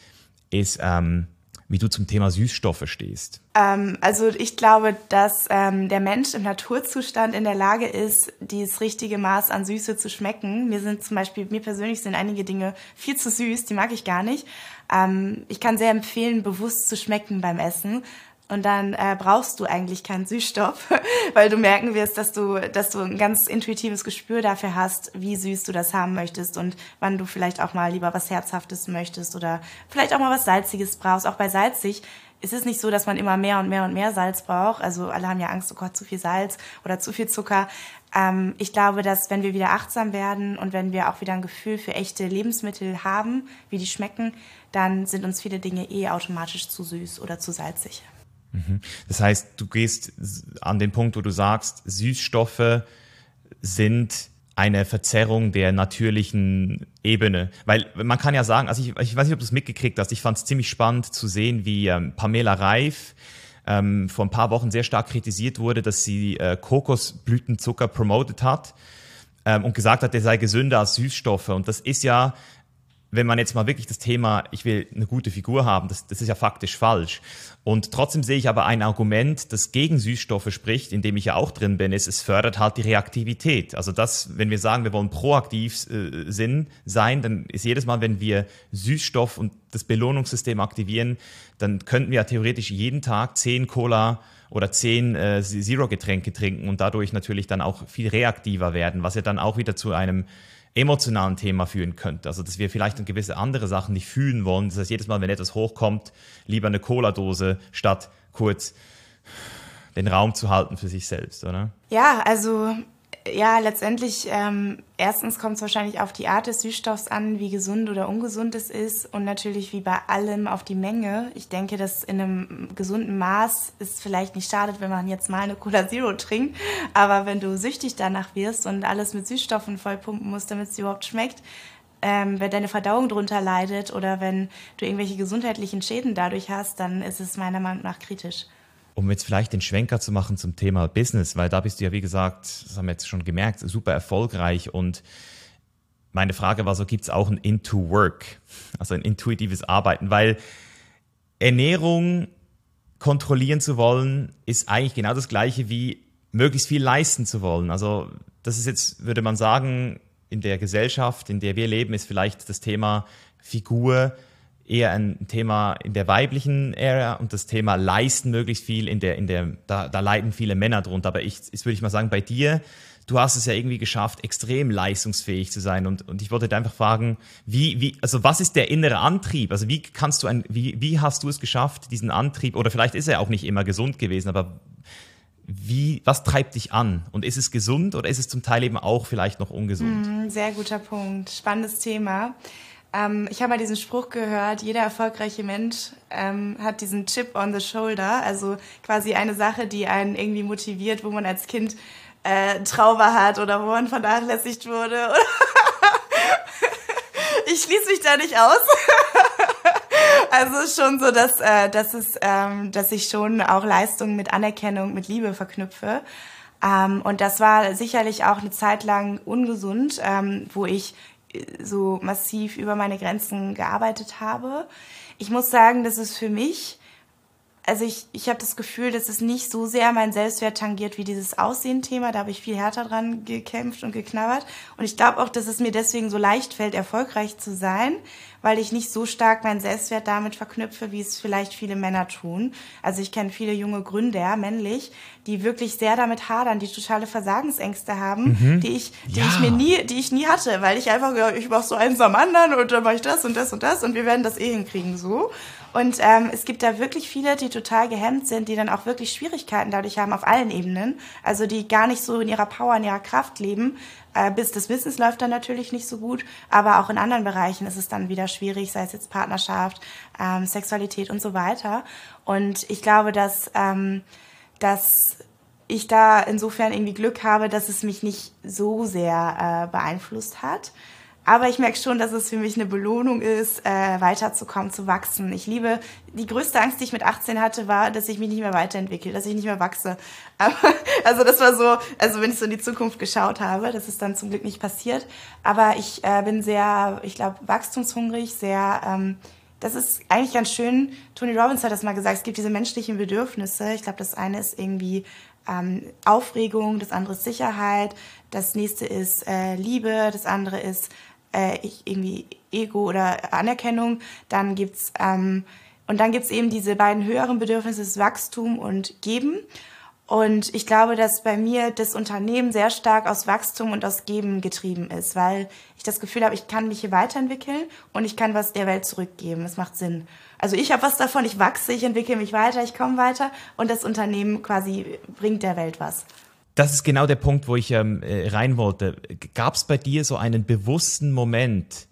ist, ähm, wie du zum Thema Süßstoffe stehst. Ähm, also ich glaube, dass ähm, der Mensch im Naturzustand in der Lage ist, dieses richtige Maß an Süße zu schmecken. Mir sind zum Beispiel, mir persönlich sind einige Dinge viel zu süß, die mag ich gar nicht. Ähm, ich kann sehr empfehlen, bewusst zu schmecken beim Essen. Und dann äh, brauchst du eigentlich keinen Süßstoff, weil du merken wirst, dass du, dass du ein ganz intuitives Gespür dafür hast, wie süß du das haben möchtest und wann du vielleicht auch mal lieber was Herzhaftes möchtest oder vielleicht auch mal was Salziges brauchst. Auch bei salzig ist es nicht so, dass man immer mehr und mehr und mehr Salz braucht. Also alle haben ja Angst, oh Gott, zu viel Salz oder zu viel Zucker. Ähm, ich glaube, dass wenn wir wieder achtsam werden und wenn wir auch wieder ein Gefühl für echte Lebensmittel haben, wie die schmecken, dann sind uns viele Dinge eh automatisch zu süß oder zu salzig. Mhm. Das heißt, du gehst an den Punkt, wo du sagst, Süßstoffe sind eine Verzerrung der natürlichen Ebene. Weil man kann ja sagen, also ich, ich weiß nicht, ob du es mitgekriegt hast, ich fand es ziemlich spannend zu sehen, wie ähm, Pamela Reif ähm, vor ein paar Wochen sehr stark kritisiert wurde, dass sie äh, Kokosblütenzucker promotet hat ähm, und gesagt hat, der sei gesünder als Süßstoffe. Und das ist ja wenn man jetzt mal wirklich das Thema, ich will eine gute Figur haben, das, das ist ja faktisch falsch. Und trotzdem sehe ich aber ein Argument, das gegen Süßstoffe spricht, in dem ich ja auch drin bin, ist, es fördert halt die Reaktivität. Also das, wenn wir sagen, wir wollen proaktiv äh, sind, sein, dann ist jedes Mal, wenn wir Süßstoff und das Belohnungssystem aktivieren, dann könnten wir ja theoretisch jeden Tag zehn Cola oder zehn äh, Zero-Getränke trinken und dadurch natürlich dann auch viel reaktiver werden, was ja dann auch wieder zu einem emotionalen Thema führen könnte. Also, dass wir vielleicht gewisse andere Sachen nicht fühlen wollen. Das heißt, jedes Mal, wenn etwas hochkommt, lieber eine Cola-Dose statt kurz den Raum zu halten für sich selbst, oder? Ja, also ja, letztendlich, ähm, erstens kommt es wahrscheinlich auf die Art des Süßstoffs an, wie gesund oder ungesund es ist und natürlich wie bei allem auf die Menge. Ich denke, dass in einem gesunden Maß es vielleicht nicht schadet, wenn man jetzt mal eine Cola Zero trinkt, aber wenn du süchtig danach wirst und alles mit Süßstoffen vollpumpen musst, damit es überhaupt schmeckt, ähm, wenn deine Verdauung drunter leidet oder wenn du irgendwelche gesundheitlichen Schäden dadurch hast, dann ist es meiner Meinung nach kritisch um jetzt vielleicht den Schwenker zu machen zum Thema Business, weil da bist du ja, wie gesagt, das haben wir jetzt schon gemerkt, super erfolgreich und meine Frage war so, gibt es auch ein Into Work, also ein intuitives Arbeiten, weil Ernährung kontrollieren zu wollen, ist eigentlich genau das gleiche wie möglichst viel leisten zu wollen. Also das ist jetzt, würde man sagen, in der Gesellschaft, in der wir leben, ist vielleicht das Thema Figur eher ein Thema in der weiblichen Ära und das Thema leisten möglichst viel in der, in der, da, da leiden viele Männer drunter. Aber ich, ich würde ich mal sagen, bei dir, du hast es ja irgendwie geschafft, extrem leistungsfähig zu sein. Und, und ich wollte einfach fragen, wie, wie, also was ist der innere Antrieb? Also wie kannst du ein, wie, wie hast du es geschafft, diesen Antrieb, oder vielleicht ist er auch nicht immer gesund gewesen, aber wie, was treibt dich an? Und ist es gesund oder ist es zum Teil eben auch vielleicht noch ungesund? Mm, sehr guter Punkt. Spannendes Thema. Ähm, ich habe mal diesen Spruch gehört, jeder erfolgreiche Mensch ähm, hat diesen Chip on the shoulder, also quasi eine Sache, die einen irgendwie motiviert, wo man als Kind äh, Trauma hat oder wo man vernachlässigt wurde. ich schließe mich da nicht aus. also ist schon so, dass, äh, dass, es, ähm, dass ich schon auch Leistungen mit Anerkennung, mit Liebe verknüpfe. Ähm, und das war sicherlich auch eine Zeit lang ungesund, ähm, wo ich so massiv über meine Grenzen gearbeitet habe. Ich muss sagen, dass es für mich also ich, ich habe das Gefühl, dass es nicht so sehr mein Selbstwert tangiert wie dieses Aussehen-Thema. Da habe ich viel härter dran gekämpft und geknabbert. Und ich glaube auch, dass es mir deswegen so leicht fällt, erfolgreich zu sein, weil ich nicht so stark meinen Selbstwert damit verknüpfe, wie es vielleicht viele Männer tun. Also ich kenne viele junge Gründer, männlich, die wirklich sehr damit hadern, die totale Versagensängste haben, mhm. die ich, die ja. ich mir nie, die ich nie hatte, weil ich einfach, ich mach so eins am anderen und dann mache ich das und das und das und wir werden das eh hinkriegen so. Und ähm, es gibt da wirklich viele, die total gehemmt sind, die dann auch wirklich Schwierigkeiten dadurch haben auf allen Ebenen. Also die gar nicht so in ihrer Power, in ihrer Kraft leben. Äh, bis das Business läuft dann natürlich nicht so gut, aber auch in anderen Bereichen ist es dann wieder schwierig, sei es jetzt Partnerschaft, ähm, Sexualität und so weiter. Und ich glaube, dass, ähm, dass ich da insofern irgendwie Glück habe, dass es mich nicht so sehr äh, beeinflusst hat. Aber ich merke schon, dass es für mich eine Belohnung ist, äh, weiterzukommen, zu wachsen. Ich liebe, die größte Angst, die ich mit 18 hatte, war, dass ich mich nicht mehr weiterentwickle, dass ich nicht mehr wachse. Aber, also das war so, also wenn ich so in die Zukunft geschaut habe, das ist dann zum Glück nicht passiert. Aber ich äh, bin sehr, ich glaube, wachstumshungrig, sehr, ähm, das ist eigentlich ganz schön. Tony Robbins hat das mal gesagt, es gibt diese menschlichen Bedürfnisse. Ich glaube, das eine ist irgendwie ähm, Aufregung, das andere ist Sicherheit, das nächste ist äh, Liebe, das andere ist äh, ich, irgendwie Ego oder Anerkennung. Dann gibt's ähm, und dann gibt's eben diese beiden höheren Bedürfnisse, das Wachstum und Geben. Und ich glaube, dass bei mir das Unternehmen sehr stark aus Wachstum und aus Geben getrieben ist, weil ich das Gefühl habe, ich kann mich hier weiterentwickeln und ich kann was der Welt zurückgeben. Das macht Sinn. Also ich habe was davon, ich wachse, ich entwickle mich weiter, ich komme weiter und das Unternehmen quasi bringt der Welt was. Das ist genau der Punkt, wo ich ähm, äh, rein wollte. Gab es bei dir so einen bewussten Moment,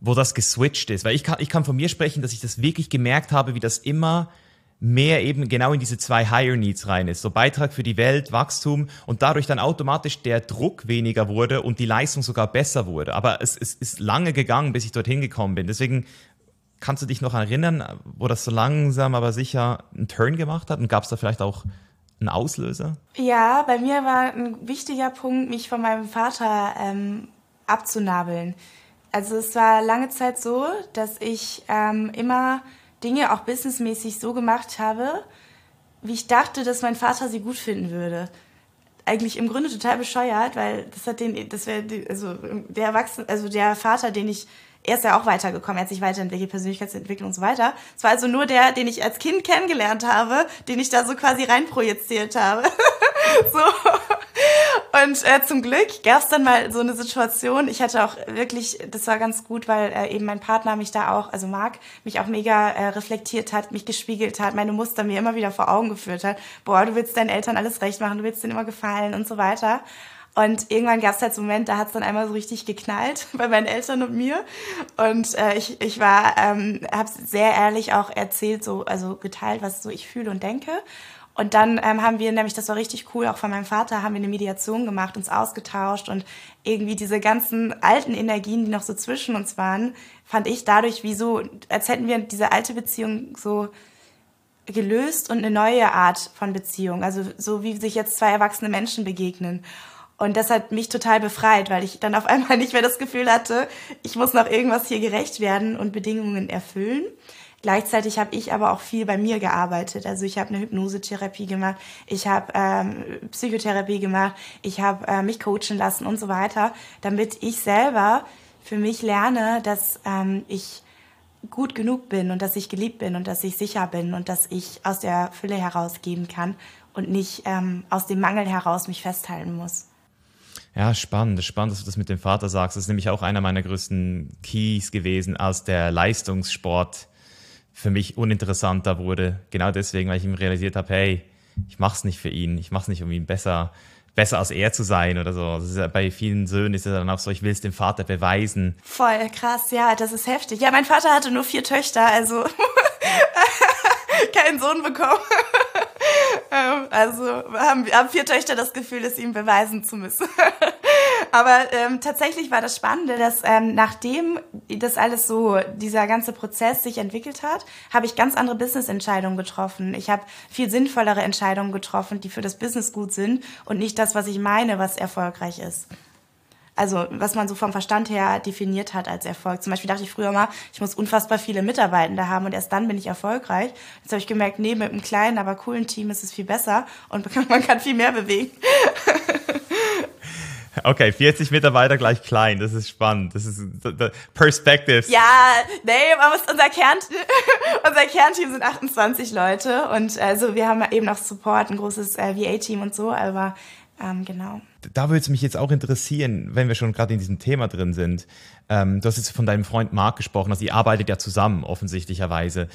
wo das geswitcht ist? Weil ich kann, ich kann von mir sprechen, dass ich das wirklich gemerkt habe, wie das immer mehr eben genau in diese zwei Higher Needs rein ist. So Beitrag für die Welt, Wachstum und dadurch dann automatisch der Druck weniger wurde und die Leistung sogar besser wurde. Aber es, es ist lange gegangen, bis ich dorthin gekommen bin. Deswegen kannst du dich noch erinnern, wo das so langsam aber sicher einen Turn gemacht hat und gab es da vielleicht auch ein Auslöser? Ja, bei mir war ein wichtiger Punkt, mich von meinem Vater ähm, abzunabeln. Also es war lange Zeit so, dass ich ähm, immer Dinge auch businessmäßig so gemacht habe, wie ich dachte, dass mein Vater sie gut finden würde. Eigentlich im Grunde total bescheuert, weil das hat den, das wäre, also der Erwachsene, also der Vater, den ich er ist ja auch weitergekommen, er hat sich weiterentwickelt, Persönlichkeitsentwicklung und so weiter. Es war also nur der, den ich als Kind kennengelernt habe, den ich da so quasi reinprojiziert habe. so. Und äh, zum Glück gab es dann mal so eine Situation. Ich hatte auch wirklich, das war ganz gut, weil äh, eben mein Partner mich da auch, also Marc, mich auch mega äh, reflektiert hat, mich gespiegelt hat, meine Muster mir immer wieder vor Augen geführt hat. Boah, du willst deinen Eltern alles recht machen, du willst denen immer gefallen und so weiter. Und irgendwann gab es halt so einen Moment, da hat es dann einmal so richtig geknallt bei meinen Eltern und mir. Und äh, ich, ich war, ähm, habe sehr ehrlich auch erzählt, so also geteilt, was so ich fühle und denke. Und dann ähm, haben wir nämlich, das war richtig cool, auch von meinem Vater, haben wir eine Mediation gemacht, uns ausgetauscht und irgendwie diese ganzen alten Energien, die noch so zwischen uns waren, fand ich dadurch wie so, als hätten wir diese alte Beziehung so gelöst und eine neue Art von Beziehung, also so wie sich jetzt zwei erwachsene Menschen begegnen. Und das hat mich total befreit, weil ich dann auf einmal nicht mehr das Gefühl hatte, ich muss noch irgendwas hier gerecht werden und Bedingungen erfüllen. Gleichzeitig habe ich aber auch viel bei mir gearbeitet. Also ich habe eine Hypnosetherapie gemacht, ich habe ähm, Psychotherapie gemacht, ich habe äh, mich coachen lassen und so weiter, damit ich selber für mich lerne, dass ähm, ich gut genug bin und dass ich geliebt bin und dass ich sicher bin und dass ich aus der Fülle herausgeben kann und nicht ähm, aus dem Mangel heraus mich festhalten muss. Ja, spannend. Spannend, dass du das mit dem Vater sagst. Das ist nämlich auch einer meiner größten Keys gewesen, als der Leistungssport für mich uninteressanter wurde. Genau deswegen, weil ich ihm realisiert habe, hey, ich mach's nicht für ihn. Ich mach's nicht, um ihn besser, besser als er zu sein oder so. Ja, bei vielen Söhnen ist es dann auch so, ich will es dem Vater beweisen. Voll krass, ja, das ist heftig. Ja, mein Vater hatte nur vier Töchter, also keinen Sohn bekommen. Ähm, also haben, haben vier Töchter das Gefühl, es ihm beweisen zu müssen. Aber ähm, tatsächlich war das Spannende, dass ähm, nachdem das alles so, dieser ganze Prozess sich entwickelt hat, habe ich ganz andere Business-Entscheidungen getroffen. Ich habe viel sinnvollere Entscheidungen getroffen, die für das Business gut sind und nicht das, was ich meine, was erfolgreich ist. Also was man so vom Verstand her definiert hat als Erfolg. Zum Beispiel dachte ich früher mal, ich muss unfassbar viele Mitarbeitende haben und erst dann bin ich erfolgreich. Jetzt habe ich gemerkt, nee, mit einem kleinen, aber coolen Team ist es viel besser und man kann viel mehr bewegen. Okay, 40 Mitarbeiter gleich klein, das ist spannend. Das ist Perspectives. Ja, nee, man muss, unser, Kern, unser Kernteam sind 28 Leute und also wir haben eben noch Support, ein großes äh, VA-Team und so, aber ähm, genau. Da würde es mich jetzt auch interessieren, wenn wir schon gerade in diesem Thema drin sind. Ähm, du hast jetzt von deinem Freund Marc gesprochen, also ihr arbeitet ja zusammen, offensichtlicherweise.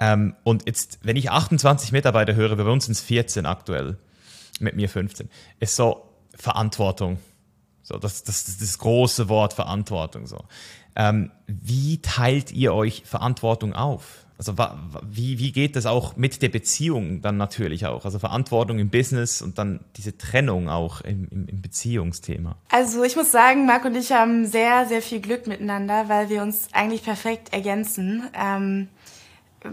Ähm, und jetzt, wenn ich 28 Mitarbeiter höre, bei uns sind es 14 aktuell, mit mir 15, ist so Verantwortung. So, das, das, das, das große Wort Verantwortung. So. Ähm, wie teilt ihr euch Verantwortung auf? Also wie, wie geht das auch mit der Beziehung dann natürlich auch? Also Verantwortung im Business und dann diese Trennung auch im, im, im Beziehungsthema. Also ich muss sagen, Marc und ich haben sehr, sehr viel Glück miteinander, weil wir uns eigentlich perfekt ergänzen. Ähm,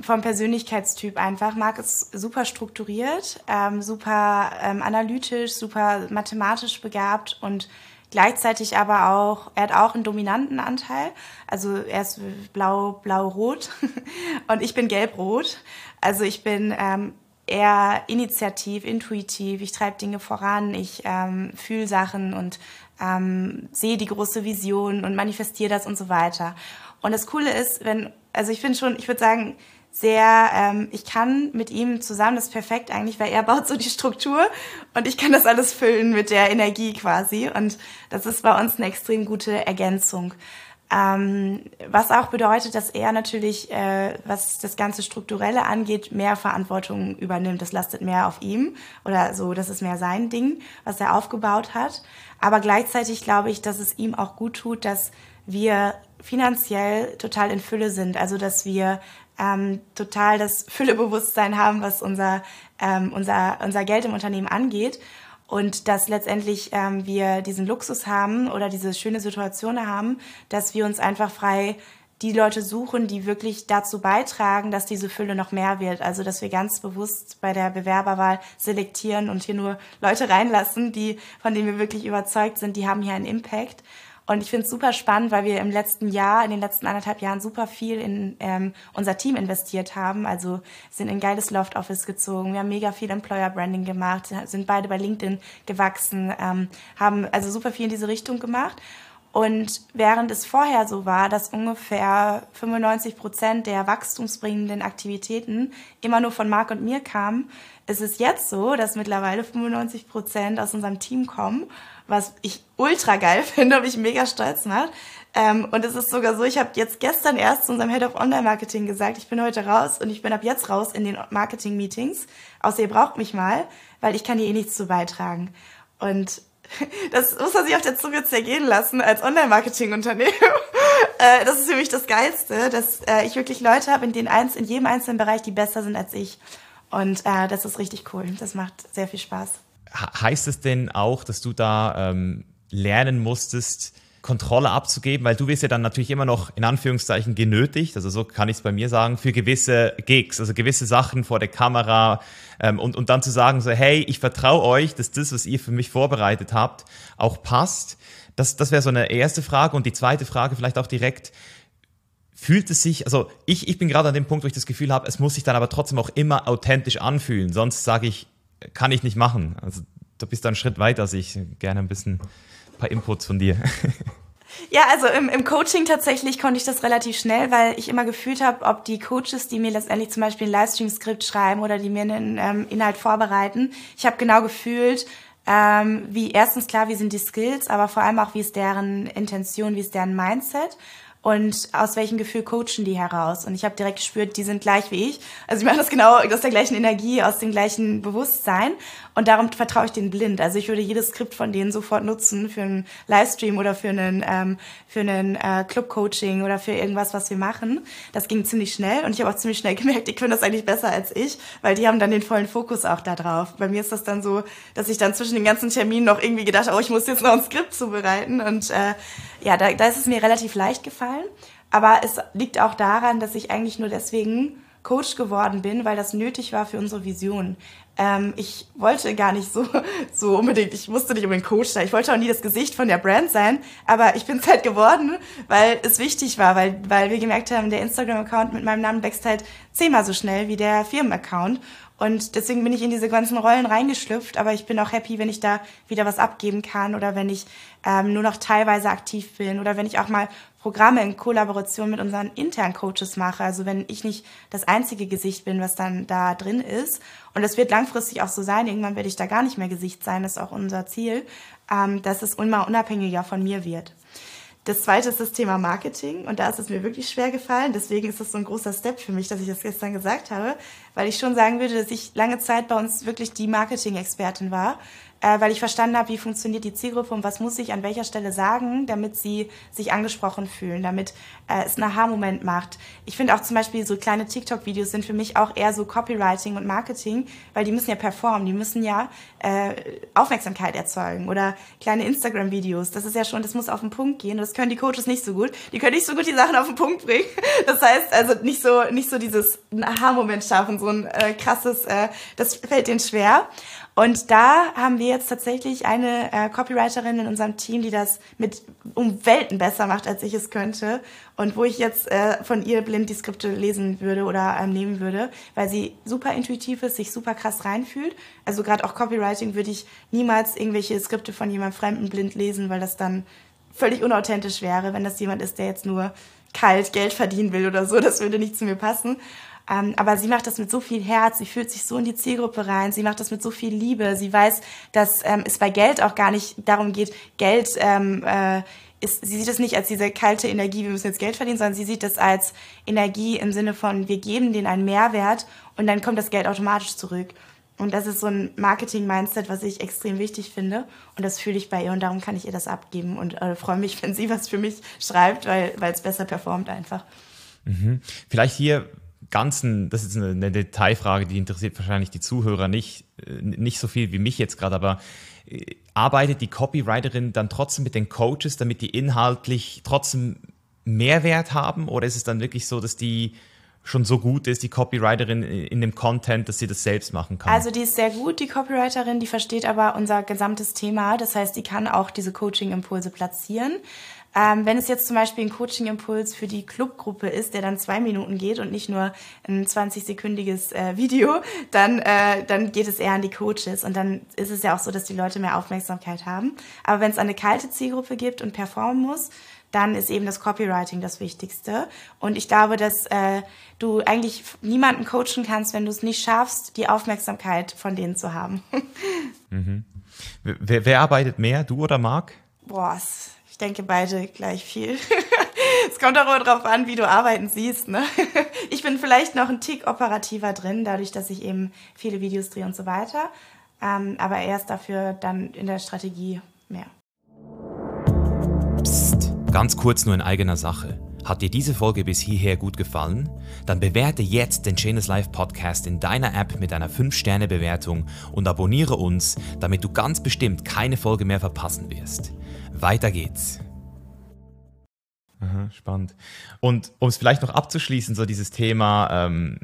vom Persönlichkeitstyp einfach. Marc ist super strukturiert, ähm, super ähm, analytisch, super mathematisch begabt und Gleichzeitig aber auch, er hat auch einen dominanten Anteil. Also er ist blau, blau-rot und ich bin gelb-rot. Also ich bin ähm, eher initiativ, intuitiv. Ich treibe Dinge voran, ich ähm, fühle Sachen und ähm, sehe die große Vision und manifestiere das und so weiter. Und das Coole ist, wenn, also ich finde schon, ich würde sagen, sehr, ähm, ich kann mit ihm zusammen, das ist perfekt eigentlich, weil er baut so die Struktur und ich kann das alles füllen mit der Energie quasi. Und das ist bei uns eine extrem gute Ergänzung. Ähm, was auch bedeutet, dass er natürlich, äh, was das ganze Strukturelle angeht, mehr Verantwortung übernimmt. Das lastet mehr auf ihm oder so, das ist mehr sein Ding, was er aufgebaut hat. Aber gleichzeitig glaube ich, dass es ihm auch gut tut, dass wir finanziell total in Fülle sind. Also dass wir ähm, total das Füllebewusstsein haben, was unser, ähm, unser, unser Geld im Unternehmen angeht. Und dass letztendlich ähm, wir diesen Luxus haben oder diese schöne Situation haben, dass wir uns einfach frei die Leute suchen, die wirklich dazu beitragen, dass diese Fülle noch mehr wird. Also dass wir ganz bewusst bei der Bewerberwahl selektieren und hier nur Leute reinlassen, die, von denen wir wirklich überzeugt sind, die haben hier einen Impact. Und ich finde es super spannend, weil wir im letzten Jahr, in den letzten anderthalb Jahren super viel in ähm, unser Team investiert haben. Also sind in geiles Loft Office gezogen, wir haben mega viel Employer Branding gemacht, sind beide bei LinkedIn gewachsen, ähm, haben also super viel in diese Richtung gemacht. Und während es vorher so war, dass ungefähr 95 Prozent der wachstumsbringenden Aktivitäten immer nur von Marc und mir kamen, ist es jetzt so, dass mittlerweile 95 Prozent aus unserem Team kommen was ich ultra geil finde und mich mega stolz macht. Ähm, und es ist sogar so, ich habe jetzt gestern erst zu unserem Head of Online Marketing gesagt, ich bin heute raus und ich bin ab jetzt raus in den Marketing Meetings, außer ihr braucht mich mal, weil ich kann hier eh nichts zu beitragen. Und das muss man sich auf der Zunge zergehen lassen als Online-Marketing-Unternehmen. Äh, das ist für mich das Geilste, dass äh, ich wirklich Leute habe in, den eins, in jedem einzelnen Bereich, die besser sind als ich. Und äh, das ist richtig cool. Das macht sehr viel Spaß heißt es denn auch, dass du da ähm, lernen musstest, Kontrolle abzugeben, weil du wirst ja dann natürlich immer noch in Anführungszeichen genötigt, also so kann ich es bei mir sagen, für gewisse Gigs, also gewisse Sachen vor der Kamera ähm, und, und dann zu sagen so, hey, ich vertraue euch, dass das, was ihr für mich vorbereitet habt, auch passt. Das, das wäre so eine erste Frage. Und die zweite Frage vielleicht auch direkt, fühlt es sich, also ich, ich bin gerade an dem Punkt, wo ich das Gefühl habe, es muss sich dann aber trotzdem auch immer authentisch anfühlen, sonst sage ich, kann ich nicht machen. Also du bist da einen Schritt weiter als ich. Gerne ein bisschen ein paar Inputs von dir. Ja, also im, im Coaching tatsächlich konnte ich das relativ schnell, weil ich immer gefühlt habe, ob die Coaches, die mir letztendlich zum Beispiel ein Livestream-Skript schreiben oder die mir einen ähm, Inhalt vorbereiten, ich habe genau gefühlt, ähm, wie erstens klar, wie sind die Skills, aber vor allem auch, wie ist deren Intention, wie ist deren Mindset. Und aus welchem Gefühl coachen die heraus. Und ich habe direkt gespürt, die sind gleich wie ich. Also ich mache das genau aus der gleichen Energie, aus dem gleichen Bewusstsein. Und darum vertraue ich denen blind. Also ich würde jedes Skript von denen sofort nutzen für einen Livestream oder für einen, ähm, für einen äh, Club-Coaching oder für irgendwas, was wir machen. Das ging ziemlich schnell und ich habe auch ziemlich schnell gemerkt, die können das eigentlich besser als ich, weil die haben dann den vollen Fokus auch da drauf. Bei mir ist das dann so, dass ich dann zwischen den ganzen Terminen noch irgendwie gedacht habe, oh, ich muss jetzt noch ein Skript zubereiten. Und äh, ja, da, da ist es mir relativ leicht gefallen. Aber es liegt auch daran, dass ich eigentlich nur deswegen Coach geworden bin, weil das nötig war für unsere Vision. Ähm, ich wollte gar nicht so, so unbedingt, ich musste nicht unbedingt Coach sein. Ich wollte auch nie das Gesicht von der Brand sein, aber ich bin es halt geworden, weil es wichtig war, weil, weil wir gemerkt haben, der Instagram-Account mit meinem Namen wächst halt zehnmal so schnell wie der Firmen-Account. Und deswegen bin ich in diese ganzen Rollen reingeschlüpft, aber ich bin auch happy, wenn ich da wieder was abgeben kann oder wenn ich ähm, nur noch teilweise aktiv bin oder wenn ich auch mal Programme in Kollaboration mit unseren internen Coaches mache. Also wenn ich nicht das einzige Gesicht bin, was dann da drin ist. Und es wird langfristig auch so sein. Irgendwann werde ich da gar nicht mehr Gesicht sein. Das ist auch unser Ziel, ähm, dass es immer unabhängiger von mir wird. Das zweite ist das Thema Marketing und da ist es mir wirklich schwer gefallen. Deswegen ist das so ein großer Step für mich, dass ich das gestern gesagt habe, weil ich schon sagen würde, dass ich lange Zeit bei uns wirklich die Marketing-Expertin war äh, weil ich verstanden habe, wie funktioniert die Zielgruppe und was muss ich an welcher Stelle sagen, damit sie sich angesprochen fühlen, damit äh, es einen Aha-Moment macht. Ich finde auch zum Beispiel so kleine TikTok-Videos sind für mich auch eher so Copywriting und Marketing, weil die müssen ja performen, die müssen ja äh, Aufmerksamkeit erzeugen oder kleine Instagram-Videos. Das ist ja schon, das muss auf den Punkt gehen. Das können die Coaches nicht so gut. Die können nicht so gut die Sachen auf den Punkt bringen. Das heißt also nicht so nicht so dieses Aha-Moment schaffen, so ein äh, krasses. Äh, das fällt denen schwer. Und da haben wir jetzt tatsächlich eine äh, Copywriterin in unserem Team, die das mit um Welten besser macht, als ich es könnte. Und wo ich jetzt äh, von ihr blind die Skripte lesen würde oder ähm, nehmen würde, weil sie super intuitiv ist, sich super krass reinfühlt. Also gerade auch Copywriting würde ich niemals irgendwelche Skripte von jemandem Fremden blind lesen, weil das dann völlig unauthentisch wäre, wenn das jemand ist, der jetzt nur kalt Geld verdienen will oder so. Das würde nicht zu mir passen. Ähm, aber sie macht das mit so viel Herz, sie fühlt sich so in die Zielgruppe rein, sie macht das mit so viel Liebe. Sie weiß, dass ähm, es bei Geld auch gar nicht darum geht, Geld ähm, äh, ist, sie sieht es nicht als diese kalte Energie, wir müssen jetzt Geld verdienen, sondern sie sieht es als Energie im Sinne von, wir geben denen einen Mehrwert und dann kommt das Geld automatisch zurück. Und das ist so ein Marketing-Mindset, was ich extrem wichtig finde. Und das fühle ich bei ihr und darum kann ich ihr das abgeben und äh, freue mich, wenn sie was für mich schreibt, weil es besser performt einfach. Mhm. Vielleicht hier ganzen, das ist eine, Detailfrage, die interessiert wahrscheinlich die Zuhörer nicht, äh, nicht so viel wie mich jetzt gerade, aber äh, arbeitet die Copywriterin dann trotzdem mit den Coaches, damit die inhaltlich trotzdem Mehrwert haben? Oder ist es dann wirklich so, dass die schon so gut ist, die Copywriterin in dem Content, dass sie das selbst machen kann? Also die ist sehr gut, die Copywriterin, die versteht aber unser gesamtes Thema. Das heißt, die kann auch diese Coaching-Impulse platzieren. Ähm, wenn es jetzt zum Beispiel ein Coaching-Impuls für die Clubgruppe ist, der dann zwei Minuten geht und nicht nur ein 20-sekündiges äh, Video, dann, äh, dann geht es eher an die Coaches. Und dann ist es ja auch so, dass die Leute mehr Aufmerksamkeit haben. Aber wenn es eine kalte Zielgruppe gibt und performen muss, dann ist eben das Copywriting das Wichtigste. Und ich glaube, dass äh, du eigentlich niemanden coachen kannst, wenn du es nicht schaffst, die Aufmerksamkeit von denen zu haben. mhm. wer, wer arbeitet mehr, du oder Marc? Boah, denke beide gleich viel. es kommt auch immer darauf an, wie du arbeiten siehst. Ne? Ich bin vielleicht noch ein Tick operativer drin, dadurch, dass ich eben viele Videos drehe und so weiter. Ähm, aber erst dafür dann in der Strategie mehr. Psst, ganz kurz nur in eigener Sache. Hat dir diese Folge bis hierher gut gefallen? Dann bewerte jetzt den Chainless Life Podcast in deiner App mit einer 5-Sterne-Bewertung und abonniere uns, damit du ganz bestimmt keine Folge mehr verpassen wirst. Weiter geht's. Aha, spannend. Und um es vielleicht noch abzuschließen, so dieses Thema ähm,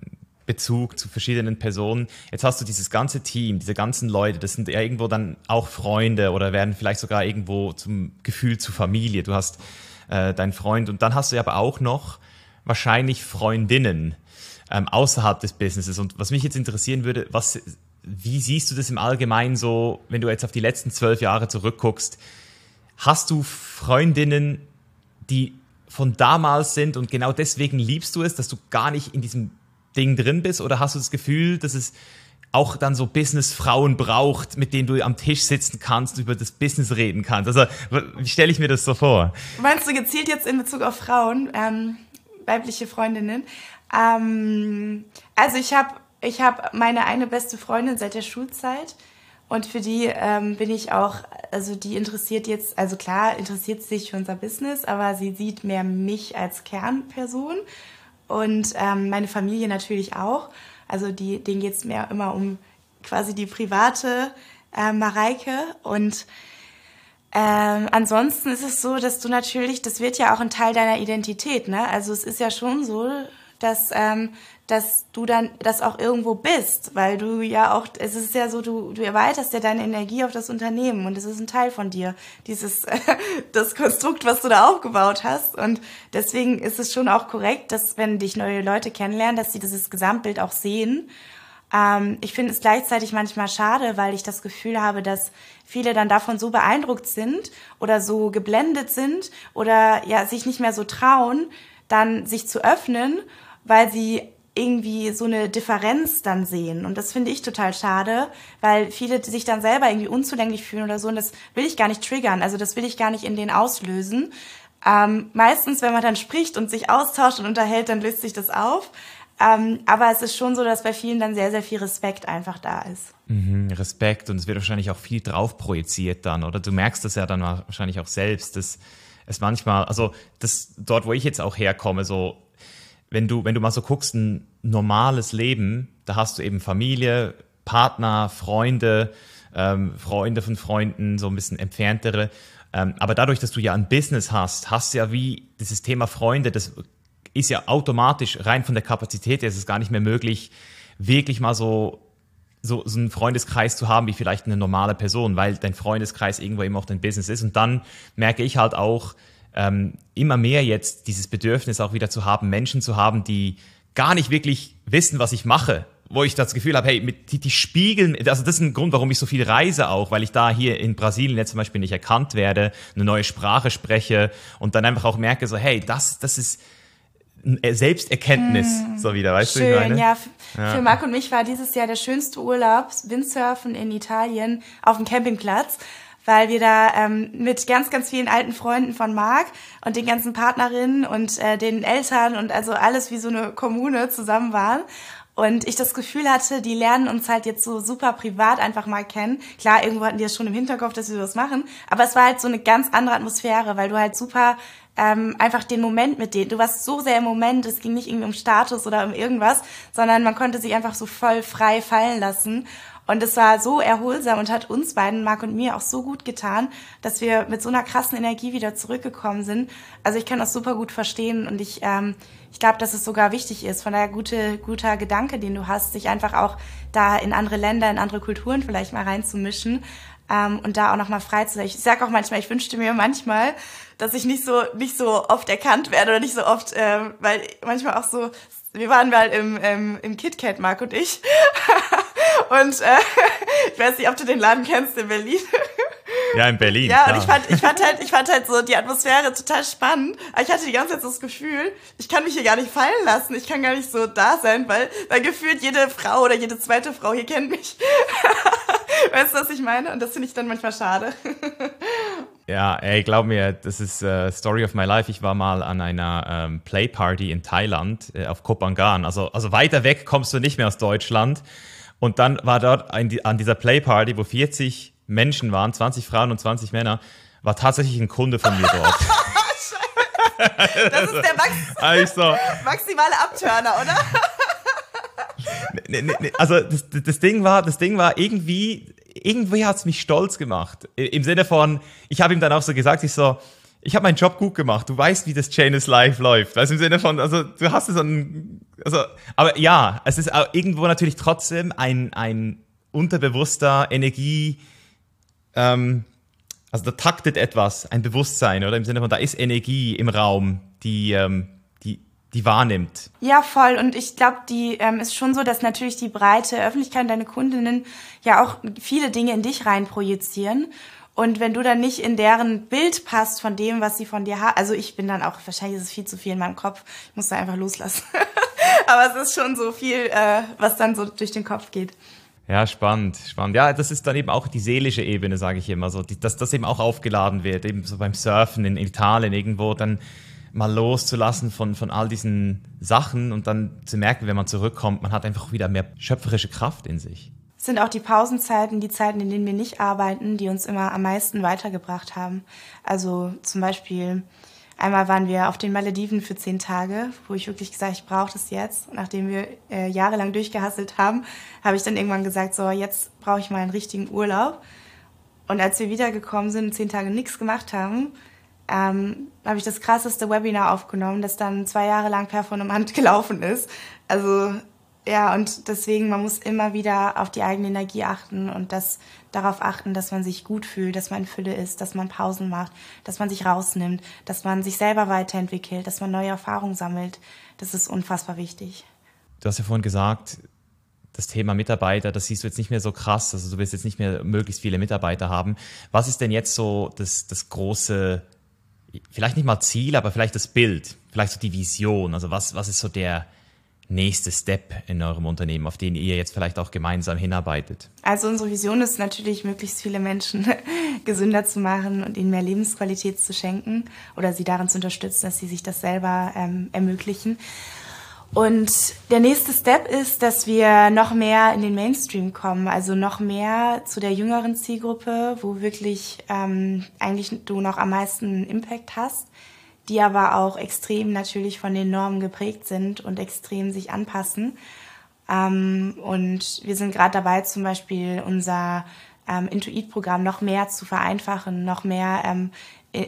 Bezug zu verschiedenen Personen. Jetzt hast du dieses ganze Team, diese ganzen Leute, das sind ja irgendwo dann auch Freunde oder werden vielleicht sogar irgendwo zum Gefühl zu Familie. Du hast äh, deinen Freund und dann hast du aber auch noch wahrscheinlich Freundinnen ähm, außerhalb des Businesses. Und was mich jetzt interessieren würde, was, wie siehst du das im Allgemeinen so, wenn du jetzt auf die letzten zwölf Jahre zurückguckst? Hast du Freundinnen, die von damals sind und genau deswegen liebst du es, dass du gar nicht in diesem Ding drin bist? Oder hast du das Gefühl, dass es auch dann so Businessfrauen braucht, mit denen du am Tisch sitzen kannst, über das Business reden kannst. Also wie stelle ich mir das so vor? Meinst du gezielt jetzt in Bezug auf Frauen, ähm, weibliche Freundinnen? Ähm, also ich habe ich hab meine eine beste Freundin seit der Schulzeit. Und für die ähm, bin ich auch, also die interessiert jetzt, also klar interessiert sich für unser Business, aber sie sieht mehr mich als Kernperson und ähm, meine Familie natürlich auch. Also die, denen geht's mehr immer um quasi die private äh, Mareike. Und ähm, ansonsten ist es so, dass du natürlich, das wird ja auch ein Teil deiner Identität, ne? Also es ist ja schon so, dass, ähm, dass du dann das auch irgendwo bist, weil du ja auch, es ist ja so, du, du erweiterst ja deine Energie auf das Unternehmen und es ist ein Teil von dir, dieses, das Konstrukt, was du da aufgebaut hast und deswegen ist es schon auch korrekt, dass wenn dich neue Leute kennenlernen, dass sie dieses Gesamtbild auch sehen. Ähm, ich finde es gleichzeitig manchmal schade, weil ich das Gefühl habe, dass viele dann davon so beeindruckt sind oder so geblendet sind oder ja sich nicht mehr so trauen, dann sich zu öffnen weil sie irgendwie so eine Differenz dann sehen. Und das finde ich total schade, weil viele sich dann selber irgendwie unzulänglich fühlen oder so. Und das will ich gar nicht triggern. Also das will ich gar nicht in denen auslösen. Ähm, meistens, wenn man dann spricht und sich austauscht und unterhält, dann löst sich das auf. Ähm, aber es ist schon so, dass bei vielen dann sehr, sehr viel Respekt einfach da ist. Mhm, Respekt und es wird wahrscheinlich auch viel drauf projiziert dann, oder? Du merkst das ja dann wahrscheinlich auch selbst, dass es manchmal, also das dort, wo ich jetzt auch herkomme, so wenn du, wenn du mal so guckst, ein normales Leben, da hast du eben Familie, Partner, Freunde, ähm, Freunde von Freunden, so ein bisschen entferntere. Ähm, aber dadurch, dass du ja ein Business hast, hast du ja wie dieses Thema Freunde, das ist ja automatisch rein von der Kapazität, her ist es gar nicht mehr möglich, wirklich mal so so, so einen Freundeskreis zu haben wie vielleicht eine normale Person, weil dein Freundeskreis irgendwo eben auch dein Business ist. Und dann merke ich halt auch, ähm, immer mehr jetzt dieses Bedürfnis auch wieder zu haben, Menschen zu haben, die gar nicht wirklich wissen, was ich mache, wo ich das Gefühl habe, hey, mit, die, die spiegeln, also das ist ein Grund, warum ich so viel reise auch, weil ich da hier in Brasilien jetzt zum Beispiel nicht erkannt werde, eine neue Sprache spreche und dann einfach auch merke so, hey, das, das ist Selbsterkenntnis, mm, so wieder, weißt schön, du, ich meine? Ja, ja, für Marc und mich war dieses Jahr der schönste Urlaub, Windsurfen in Italien auf dem Campingplatz weil wir da ähm, mit ganz, ganz vielen alten Freunden von Marc und den ganzen Partnerinnen und äh, den Eltern und also alles wie so eine Kommune zusammen waren. Und ich das Gefühl hatte, die lernen uns halt jetzt so super privat einfach mal kennen. Klar, irgendwo hatten die das schon im Hinterkopf, dass wir das machen. Aber es war halt so eine ganz andere Atmosphäre, weil du halt super ähm, einfach den Moment mit denen, du warst so sehr im Moment, es ging nicht irgendwie um Status oder um irgendwas, sondern man konnte sich einfach so voll frei fallen lassen. Und es war so erholsam und hat uns beiden, Marc und mir, auch so gut getan, dass wir mit so einer krassen Energie wieder zurückgekommen sind. Also ich kann das super gut verstehen und ich, ähm, ich glaube, dass es sogar wichtig ist, von der gute, guter Gedanke, den du hast, sich einfach auch da in andere Länder, in andere Kulturen vielleicht mal reinzumischen ähm, und da auch nochmal frei zu sein. Ich sag auch manchmal, ich wünschte mir manchmal, dass ich nicht so nicht so oft erkannt werde oder nicht so oft, äh, weil manchmal auch so wir waren mal im, ähm, im KitKat, Marc und ich. und äh, ich weiß nicht, ob du den Laden kennst in Berlin. Ja, in Berlin. Ja, klar. und ich fand, ich fand halt, ich fand halt so die Atmosphäre total spannend. Aber ich hatte die ganze Zeit so das Gefühl, ich kann mich hier gar nicht fallen lassen. Ich kann gar nicht so da sein, weil, weil gefühlt jede Frau oder jede zweite Frau hier kennt mich. weißt du, was ich meine? Und das finde ich dann manchmal schade. Ja, ey, glaub mir, das ist uh, Story of my life. Ich war mal an einer ähm, Playparty in Thailand äh, auf Kopangan. Also, also weiter weg kommst du nicht mehr aus Deutschland. Und dann war dort ein, an dieser Playparty, wo 40 Menschen waren, 20 Frauen und 20 Männer, war tatsächlich ein Kunde von mir dort. das ist der Max also, maximale Abturner, oder? also das, das Ding war, das Ding war irgendwie irgendwie hat es mich stolz gemacht. Im Sinne von, ich habe ihm dann auch so gesagt, ich so, ich habe meinen Job gut gemacht. Du weißt, wie das Janus Live läuft. Weißt im Sinne von, also du hast so ein, also, aber ja, es ist auch irgendwo natürlich trotzdem ein, ein unterbewusster Energie, ähm, also da taktet etwas, ein Bewusstsein, oder im Sinne von, da ist Energie im Raum, die, ähm, die wahrnimmt. Ja, voll. Und ich glaube, die ähm, ist schon so, dass natürlich die breite Öffentlichkeit, deine Kundinnen ja auch viele Dinge in dich rein projizieren. Und wenn du dann nicht in deren Bild passt von dem, was sie von dir haben, also ich bin dann auch, wahrscheinlich ist es viel zu viel in meinem Kopf, ich muss da einfach loslassen. Aber es ist schon so viel, äh, was dann so durch den Kopf geht. Ja, spannend, spannend. Ja, das ist dann eben auch die seelische Ebene, sage ich immer so, die, dass das eben auch aufgeladen wird, eben so beim Surfen in Italien irgendwo dann mal loszulassen von, von all diesen Sachen und dann zu merken, wenn man zurückkommt, man hat einfach wieder mehr schöpferische Kraft in sich. Sind auch die Pausenzeiten, die Zeiten, in denen wir nicht arbeiten, die uns immer am meisten weitergebracht haben. Also zum Beispiel einmal waren wir auf den Malediven für zehn Tage, wo ich wirklich gesagt, ich brauche das jetzt. Nachdem wir äh, jahrelang durchgehasselt haben, habe ich dann irgendwann gesagt, so jetzt brauche ich mal einen richtigen Urlaub. Und als wir wiedergekommen sind und zehn Tage nichts gemacht haben, ähm, habe ich das krasseste Webinar aufgenommen, das dann zwei Jahre lang performant gelaufen ist. Also ja, und deswegen, man muss immer wieder auf die eigene Energie achten und das darauf achten, dass man sich gut fühlt, dass man in Fülle ist, dass man Pausen macht, dass man sich rausnimmt, dass man sich selber weiterentwickelt, dass man neue Erfahrungen sammelt. Das ist unfassbar wichtig. Du hast ja vorhin gesagt, das Thema Mitarbeiter, das siehst du jetzt nicht mehr so krass. Also du willst jetzt nicht mehr möglichst viele Mitarbeiter haben. Was ist denn jetzt so das, das große vielleicht nicht mal Ziel, aber vielleicht das Bild, vielleicht so die Vision. Also was, was ist so der nächste Step in eurem Unternehmen, auf den ihr jetzt vielleicht auch gemeinsam hinarbeitet? Also unsere Vision ist natürlich, möglichst viele Menschen gesünder zu machen und ihnen mehr Lebensqualität zu schenken oder sie darin zu unterstützen, dass sie sich das selber ähm, ermöglichen. Und der nächste Step ist, dass wir noch mehr in den Mainstream kommen, also noch mehr zu der jüngeren Zielgruppe, wo wirklich ähm, eigentlich du noch am meisten Impact hast, die aber auch extrem natürlich von den Normen geprägt sind und extrem sich anpassen. Ähm, und wir sind gerade dabei, zum Beispiel unser ähm, Intuit-Programm noch mehr zu vereinfachen, noch mehr ähm,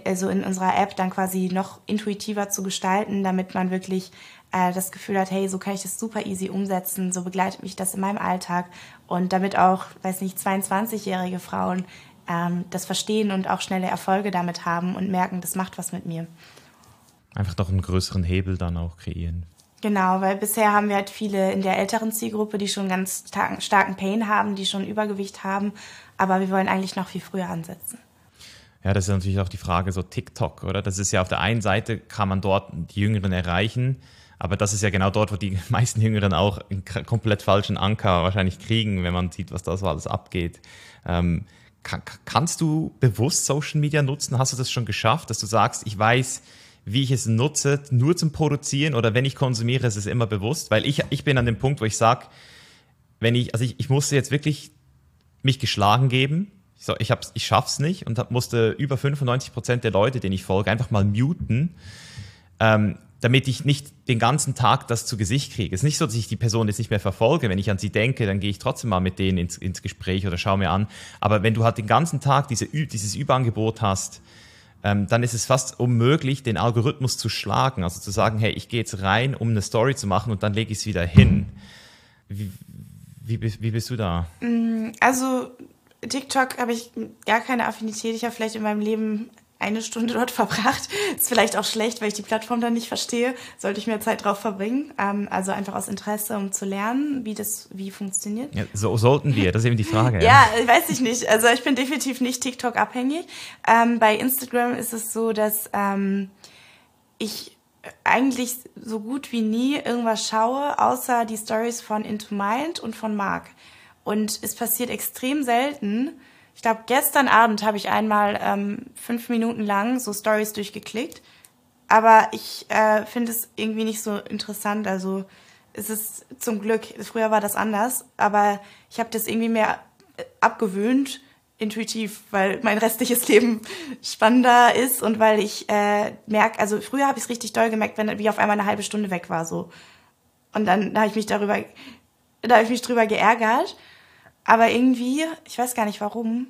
also in unserer App dann quasi noch intuitiver zu gestalten, damit man wirklich äh, das Gefühl hat, hey, so kann ich das super easy umsetzen, so begleitet mich das in meinem Alltag und damit auch, weiß nicht, 22-jährige Frauen ähm, das verstehen und auch schnelle Erfolge damit haben und merken, das macht was mit mir. Einfach doch einen größeren Hebel dann auch kreieren. Genau, weil bisher haben wir halt viele in der älteren Zielgruppe, die schon ganz starken Pain haben, die schon Übergewicht haben, aber wir wollen eigentlich noch viel früher ansetzen. Ja, das ist natürlich auch die Frage so TikTok, oder? Das ist ja auf der einen Seite kann man dort die Jüngeren erreichen, aber das ist ja genau dort, wo die meisten Jüngeren auch einen komplett falschen Anker wahrscheinlich kriegen, wenn man sieht, was da so alles abgeht. Ähm, kann, kannst du bewusst Social Media nutzen? Hast du das schon geschafft, dass du sagst, ich weiß, wie ich es nutze, nur zum Produzieren oder wenn ich konsumiere, ist es immer bewusst? Weil ich, ich bin an dem Punkt, wo ich sage, wenn ich, also ich, ich musste jetzt wirklich mich geschlagen geben. So, ich, hab's, ich schaff's nicht und hab, musste über 95 Prozent der Leute, denen ich folge, einfach mal muten. Ähm, damit ich nicht den ganzen Tag das zu Gesicht kriege. Es ist nicht so, dass ich die Person jetzt nicht mehr verfolge. Wenn ich an sie denke, dann gehe ich trotzdem mal mit denen ins, ins Gespräch oder schaue mir an. Aber wenn du halt den ganzen Tag diese, dieses Überangebot hast, ähm, dann ist es fast unmöglich, den Algorithmus zu schlagen. Also zu sagen, hey, ich gehe jetzt rein, um eine Story zu machen und dann lege ich es wieder hin. Wie, wie, wie bist du da? Mm, also TikTok habe ich gar keine Affinität. Ich habe vielleicht in meinem Leben eine Stunde dort verbracht. Ist vielleicht auch schlecht, weil ich die Plattform dann nicht verstehe. Sollte ich mehr Zeit drauf verbringen. Ähm, also einfach aus Interesse, um zu lernen, wie das wie funktioniert. Ja, so sollten wir, das ist eben die Frage. ja, ja weiß ich nicht. Also ich bin definitiv nicht TikTok abhängig. Ähm, bei Instagram ist es so, dass ähm, ich eigentlich so gut wie nie irgendwas schaue, außer die Stories von Into Mind und von Mark. Und es passiert extrem selten, ich glaube, gestern Abend habe ich einmal ähm, fünf Minuten lang so Stories durchgeklickt. Aber ich äh, finde es irgendwie nicht so interessant. Also es ist zum Glück, früher war das anders, aber ich habe das irgendwie mehr äh, abgewöhnt, intuitiv, weil mein restliches Leben spannender ist und weil ich äh, merke, also früher habe ich es richtig doll gemerkt, wenn wie auf einmal eine halbe Stunde weg war so. Und dann da habe ich mich darüber, da habe ich mich drüber geärgert. Aber irgendwie, ich weiß gar nicht warum,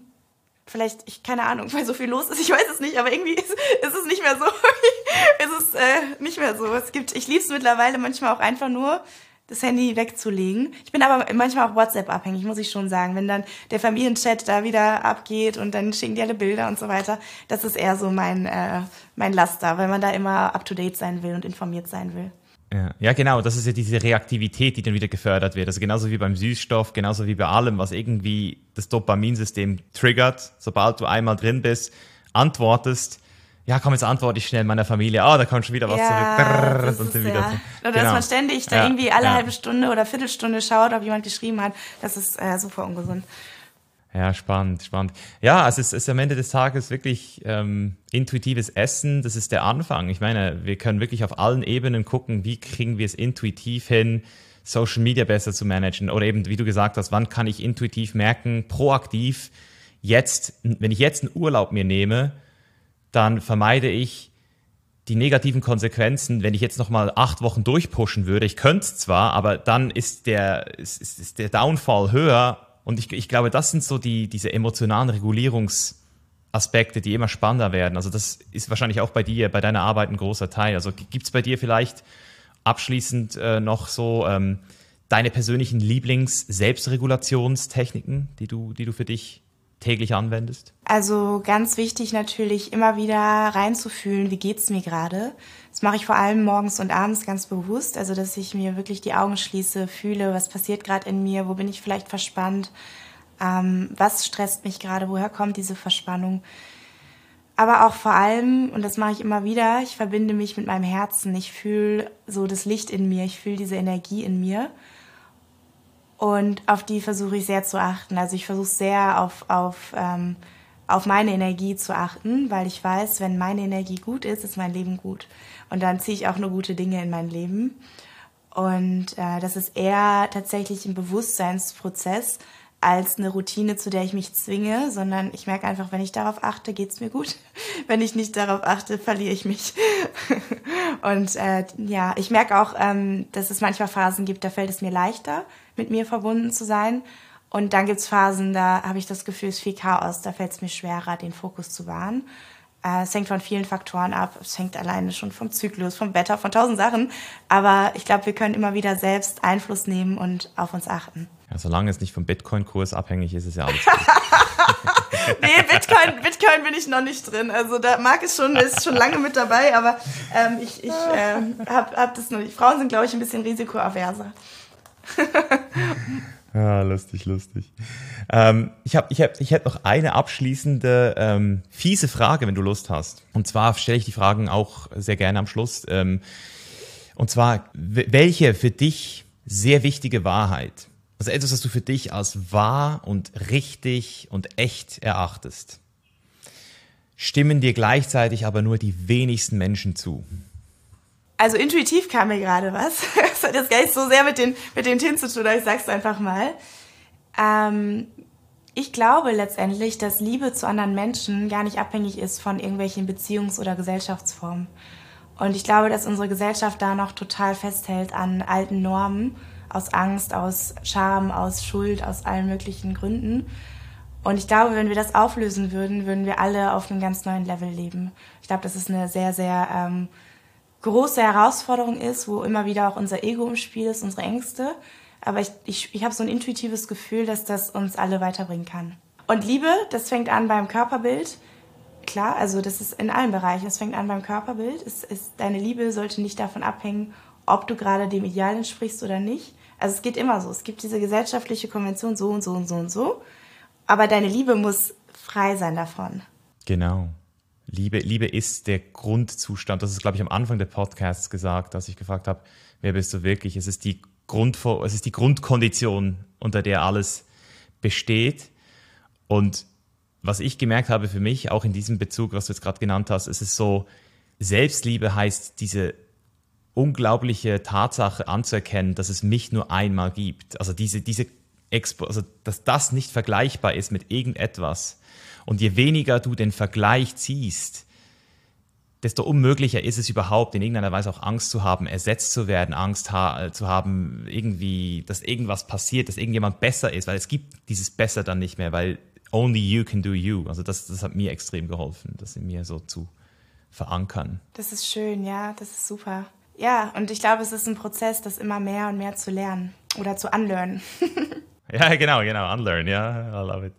vielleicht, ich keine Ahnung, weil so viel los ist, ich weiß es nicht, aber irgendwie ist, ist es nicht mehr so. es ist äh, nicht mehr so. Es gibt, ich liebe es mittlerweile manchmal auch einfach nur, das Handy wegzulegen. Ich bin aber manchmal auch WhatsApp abhängig, muss ich schon sagen. Wenn dann der Familienchat da wieder abgeht und dann schicken die alle Bilder und so weiter, das ist eher so mein, äh, mein Laster, weil man da immer up to date sein will und informiert sein will. Ja. ja, genau, das ist ja diese Reaktivität, die dann wieder gefördert wird. Also genauso wie beim Süßstoff, genauso wie bei allem, was irgendwie das Dopaminsystem triggert, sobald du einmal drin bist, antwortest, ja, komm, jetzt antworte ich schnell meiner Familie. Ah, oh, da kommt schon wieder was ja, zurück. Brrr, das und ist, wieder ja. Oder genau. dass man ständig da ja, irgendwie alle halbe Stunde oder Viertelstunde schaut, ob jemand geschrieben hat. Das ist äh, super ungesund. Ja, spannend, spannend. Ja, also es ist am Ende des Tages wirklich ähm, intuitives Essen. Das ist der Anfang. Ich meine, wir können wirklich auf allen Ebenen gucken, wie kriegen wir es intuitiv hin, Social Media besser zu managen. Oder eben, wie du gesagt hast, wann kann ich intuitiv merken, proaktiv, jetzt, wenn ich jetzt einen Urlaub mir nehme, dann vermeide ich die negativen Konsequenzen, wenn ich jetzt nochmal acht Wochen durchpushen würde. Ich könnte es zwar, aber dann ist der, ist, ist der Downfall höher. Und ich, ich glaube, das sind so die, diese emotionalen Regulierungsaspekte, die immer spannender werden. Also das ist wahrscheinlich auch bei dir, bei deiner Arbeit ein großer Teil. Also gibt es bei dir vielleicht abschließend äh, noch so ähm, deine persönlichen Lieblings-Selbstregulationstechniken, die du, die du für dich täglich anwendest? Also ganz wichtig natürlich immer wieder reinzufühlen, wie geht's mir gerade. Das mache ich vor allem morgens und abends ganz bewusst, also dass ich mir wirklich die Augen schließe, fühle, was passiert gerade in mir, wo bin ich vielleicht verspannt, ähm, was stresst mich gerade, woher kommt diese Verspannung. Aber auch vor allem, und das mache ich immer wieder, ich verbinde mich mit meinem Herzen. Ich fühle so das Licht in mir, ich fühle diese Energie in mir. Und auf die versuche ich sehr zu achten. Also ich versuche sehr auf, auf, ähm, auf meine Energie zu achten, weil ich weiß, wenn meine Energie gut ist, ist mein Leben gut. Und dann ziehe ich auch nur gute Dinge in mein Leben. Und äh, das ist eher tatsächlich ein Bewusstseinsprozess als eine Routine, zu der ich mich zwinge, sondern ich merke einfach, wenn ich darauf achte, geht's mir gut. Wenn ich nicht darauf achte, verliere ich mich. Und äh, ja, ich merke auch, ähm, dass es manchmal Phasen gibt, da fällt es mir leichter, mit mir verbunden zu sein. Und dann gibt's Phasen, da habe ich das Gefühl, es ist viel Chaos, da fällt es mir schwerer, den Fokus zu wahren. Äh, es hängt von vielen Faktoren ab. Es hängt alleine schon vom Zyklus, vom Wetter, von tausend Sachen. Aber ich glaube, wir können immer wieder selbst Einfluss nehmen und auf uns achten. Ja, solange es nicht vom Bitcoin-Kurs abhängig ist, ist ja alles gut. nee, Bitcoin, Bitcoin bin ich noch nicht drin. Also da mag es schon, ist schon lange mit dabei, aber ähm, ich, ich äh, habe hab das noch nicht. Frauen sind, glaube ich, ein bisschen risikoaverser. Ja, lustig, lustig. Ähm, ich habe, ich hab, ich hätte noch eine abschließende ähm, fiese Frage, wenn du Lust hast. Und zwar stelle ich die Fragen auch sehr gerne am Schluss. Ähm, und zwar, welche für dich sehr wichtige Wahrheit, also etwas, was du für dich als wahr und richtig und echt erachtest, stimmen dir gleichzeitig aber nur die wenigsten Menschen zu? Also intuitiv kam mir gerade was. Das hat jetzt gar nicht so sehr mit den, mit den Themen zu tun, aber ich sag's einfach mal. Ähm, ich glaube letztendlich, dass Liebe zu anderen Menschen gar nicht abhängig ist von irgendwelchen Beziehungs- oder Gesellschaftsformen. Und ich glaube, dass unsere Gesellschaft da noch total festhält an alten Normen, aus Angst, aus Scham, aus Schuld, aus allen möglichen Gründen. Und ich glaube, wenn wir das auflösen würden, würden wir alle auf einem ganz neuen Level leben. Ich glaube, das ist eine sehr, sehr ähm, große Herausforderung ist, wo immer wieder auch unser Ego im Spiel ist, unsere Ängste. Aber ich, ich, ich habe so ein intuitives Gefühl, dass das uns alle weiterbringen kann. Und Liebe, das fängt an beim Körperbild. Klar, also das ist in allen Bereichen. Es fängt an beim Körperbild. Es ist, deine Liebe sollte nicht davon abhängen, ob du gerade dem Ideal entsprichst oder nicht. Also es geht immer so. Es gibt diese gesellschaftliche Konvention so und so und so und so. Aber deine Liebe muss frei sein davon. Genau. Liebe, Liebe ist der Grundzustand. Das ist, glaube ich, am Anfang des Podcasts gesagt, dass ich gefragt habe, wer bist du wirklich? Es ist die, Grund, es ist die Grundkondition, unter der alles besteht. Und was ich gemerkt habe für mich, auch in diesem Bezug, was du jetzt gerade genannt hast, ist es so, Selbstliebe heißt diese unglaubliche Tatsache anzuerkennen, dass es mich nur einmal gibt. Also diese, diese Expo, also dass das nicht vergleichbar ist mit irgendetwas. Und je weniger du den Vergleich ziehst, desto unmöglicher ist es überhaupt, in irgendeiner Weise auch Angst zu haben, ersetzt zu werden, Angst ha zu haben, irgendwie, dass irgendwas passiert, dass irgendjemand besser ist, weil es gibt dieses Besser dann nicht mehr, weil only you can do you. Also das, das hat mir extrem geholfen, das in mir so zu verankern. Das ist schön, ja, das ist super. Ja, und ich glaube, es ist ein Prozess, das immer mehr und mehr zu lernen oder zu unlearnen. ja, genau, genau, unlearn, ja, I love it.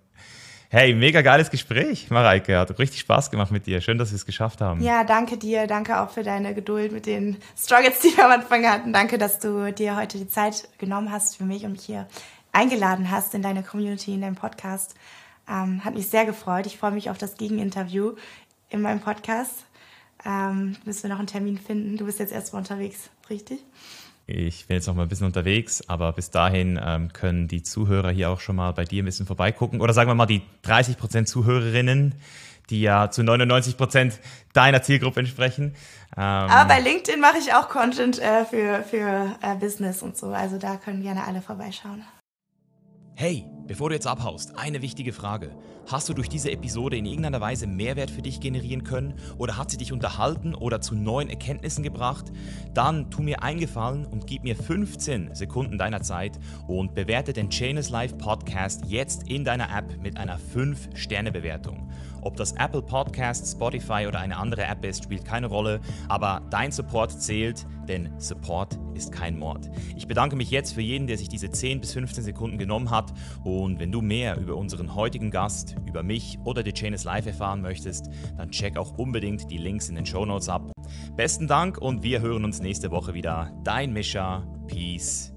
Hey, mega geiles Gespräch, Mareike. Hat richtig Spaß gemacht mit dir. Schön, dass wir es geschafft haben. Ja, danke dir. Danke auch für deine Geduld mit den Struggles, die wir am Anfang hatten. Danke, dass du dir heute die Zeit genommen hast für mich und mich hier eingeladen hast in deine Community, in deinem Podcast. Ähm, hat mich sehr gefreut. Ich freue mich auf das Gegeninterview in meinem Podcast. ähm, müssen wir noch einen Termin finden. Du bist jetzt erstmal unterwegs, richtig? Ich bin jetzt noch mal ein bisschen unterwegs, aber bis dahin ähm, können die Zuhörer hier auch schon mal bei dir ein bisschen vorbeigucken. Oder sagen wir mal die 30 Prozent Zuhörerinnen, die ja zu 99 Prozent deiner Zielgruppe entsprechen. Ähm, aber bei LinkedIn mache ich auch Content äh, für, für äh, Business und so. Also da können gerne alle vorbeischauen. Hey, bevor du jetzt abhaust, eine wichtige Frage. Hast du durch diese Episode in irgendeiner Weise Mehrwert für dich generieren können oder hat sie dich unterhalten oder zu neuen Erkenntnissen gebracht? Dann tu mir eingefallen und gib mir 15 Sekunden deiner Zeit und bewerte den Chainless Life Podcast jetzt in deiner App mit einer 5-Sterne-Bewertung. Ob das Apple Podcast, Spotify oder eine andere App ist, spielt keine Rolle, aber dein Support zählt, denn Support ist kein Mord. Ich bedanke mich jetzt für jeden, der sich diese 10 bis 15 Sekunden genommen hat und wenn du mehr über unseren heutigen Gast, über mich oder The Chain is Live erfahren möchtest, dann check auch unbedingt die Links in den Show Notes ab. Besten Dank und wir hören uns nächste Woche wieder. Dein Mischa. Peace.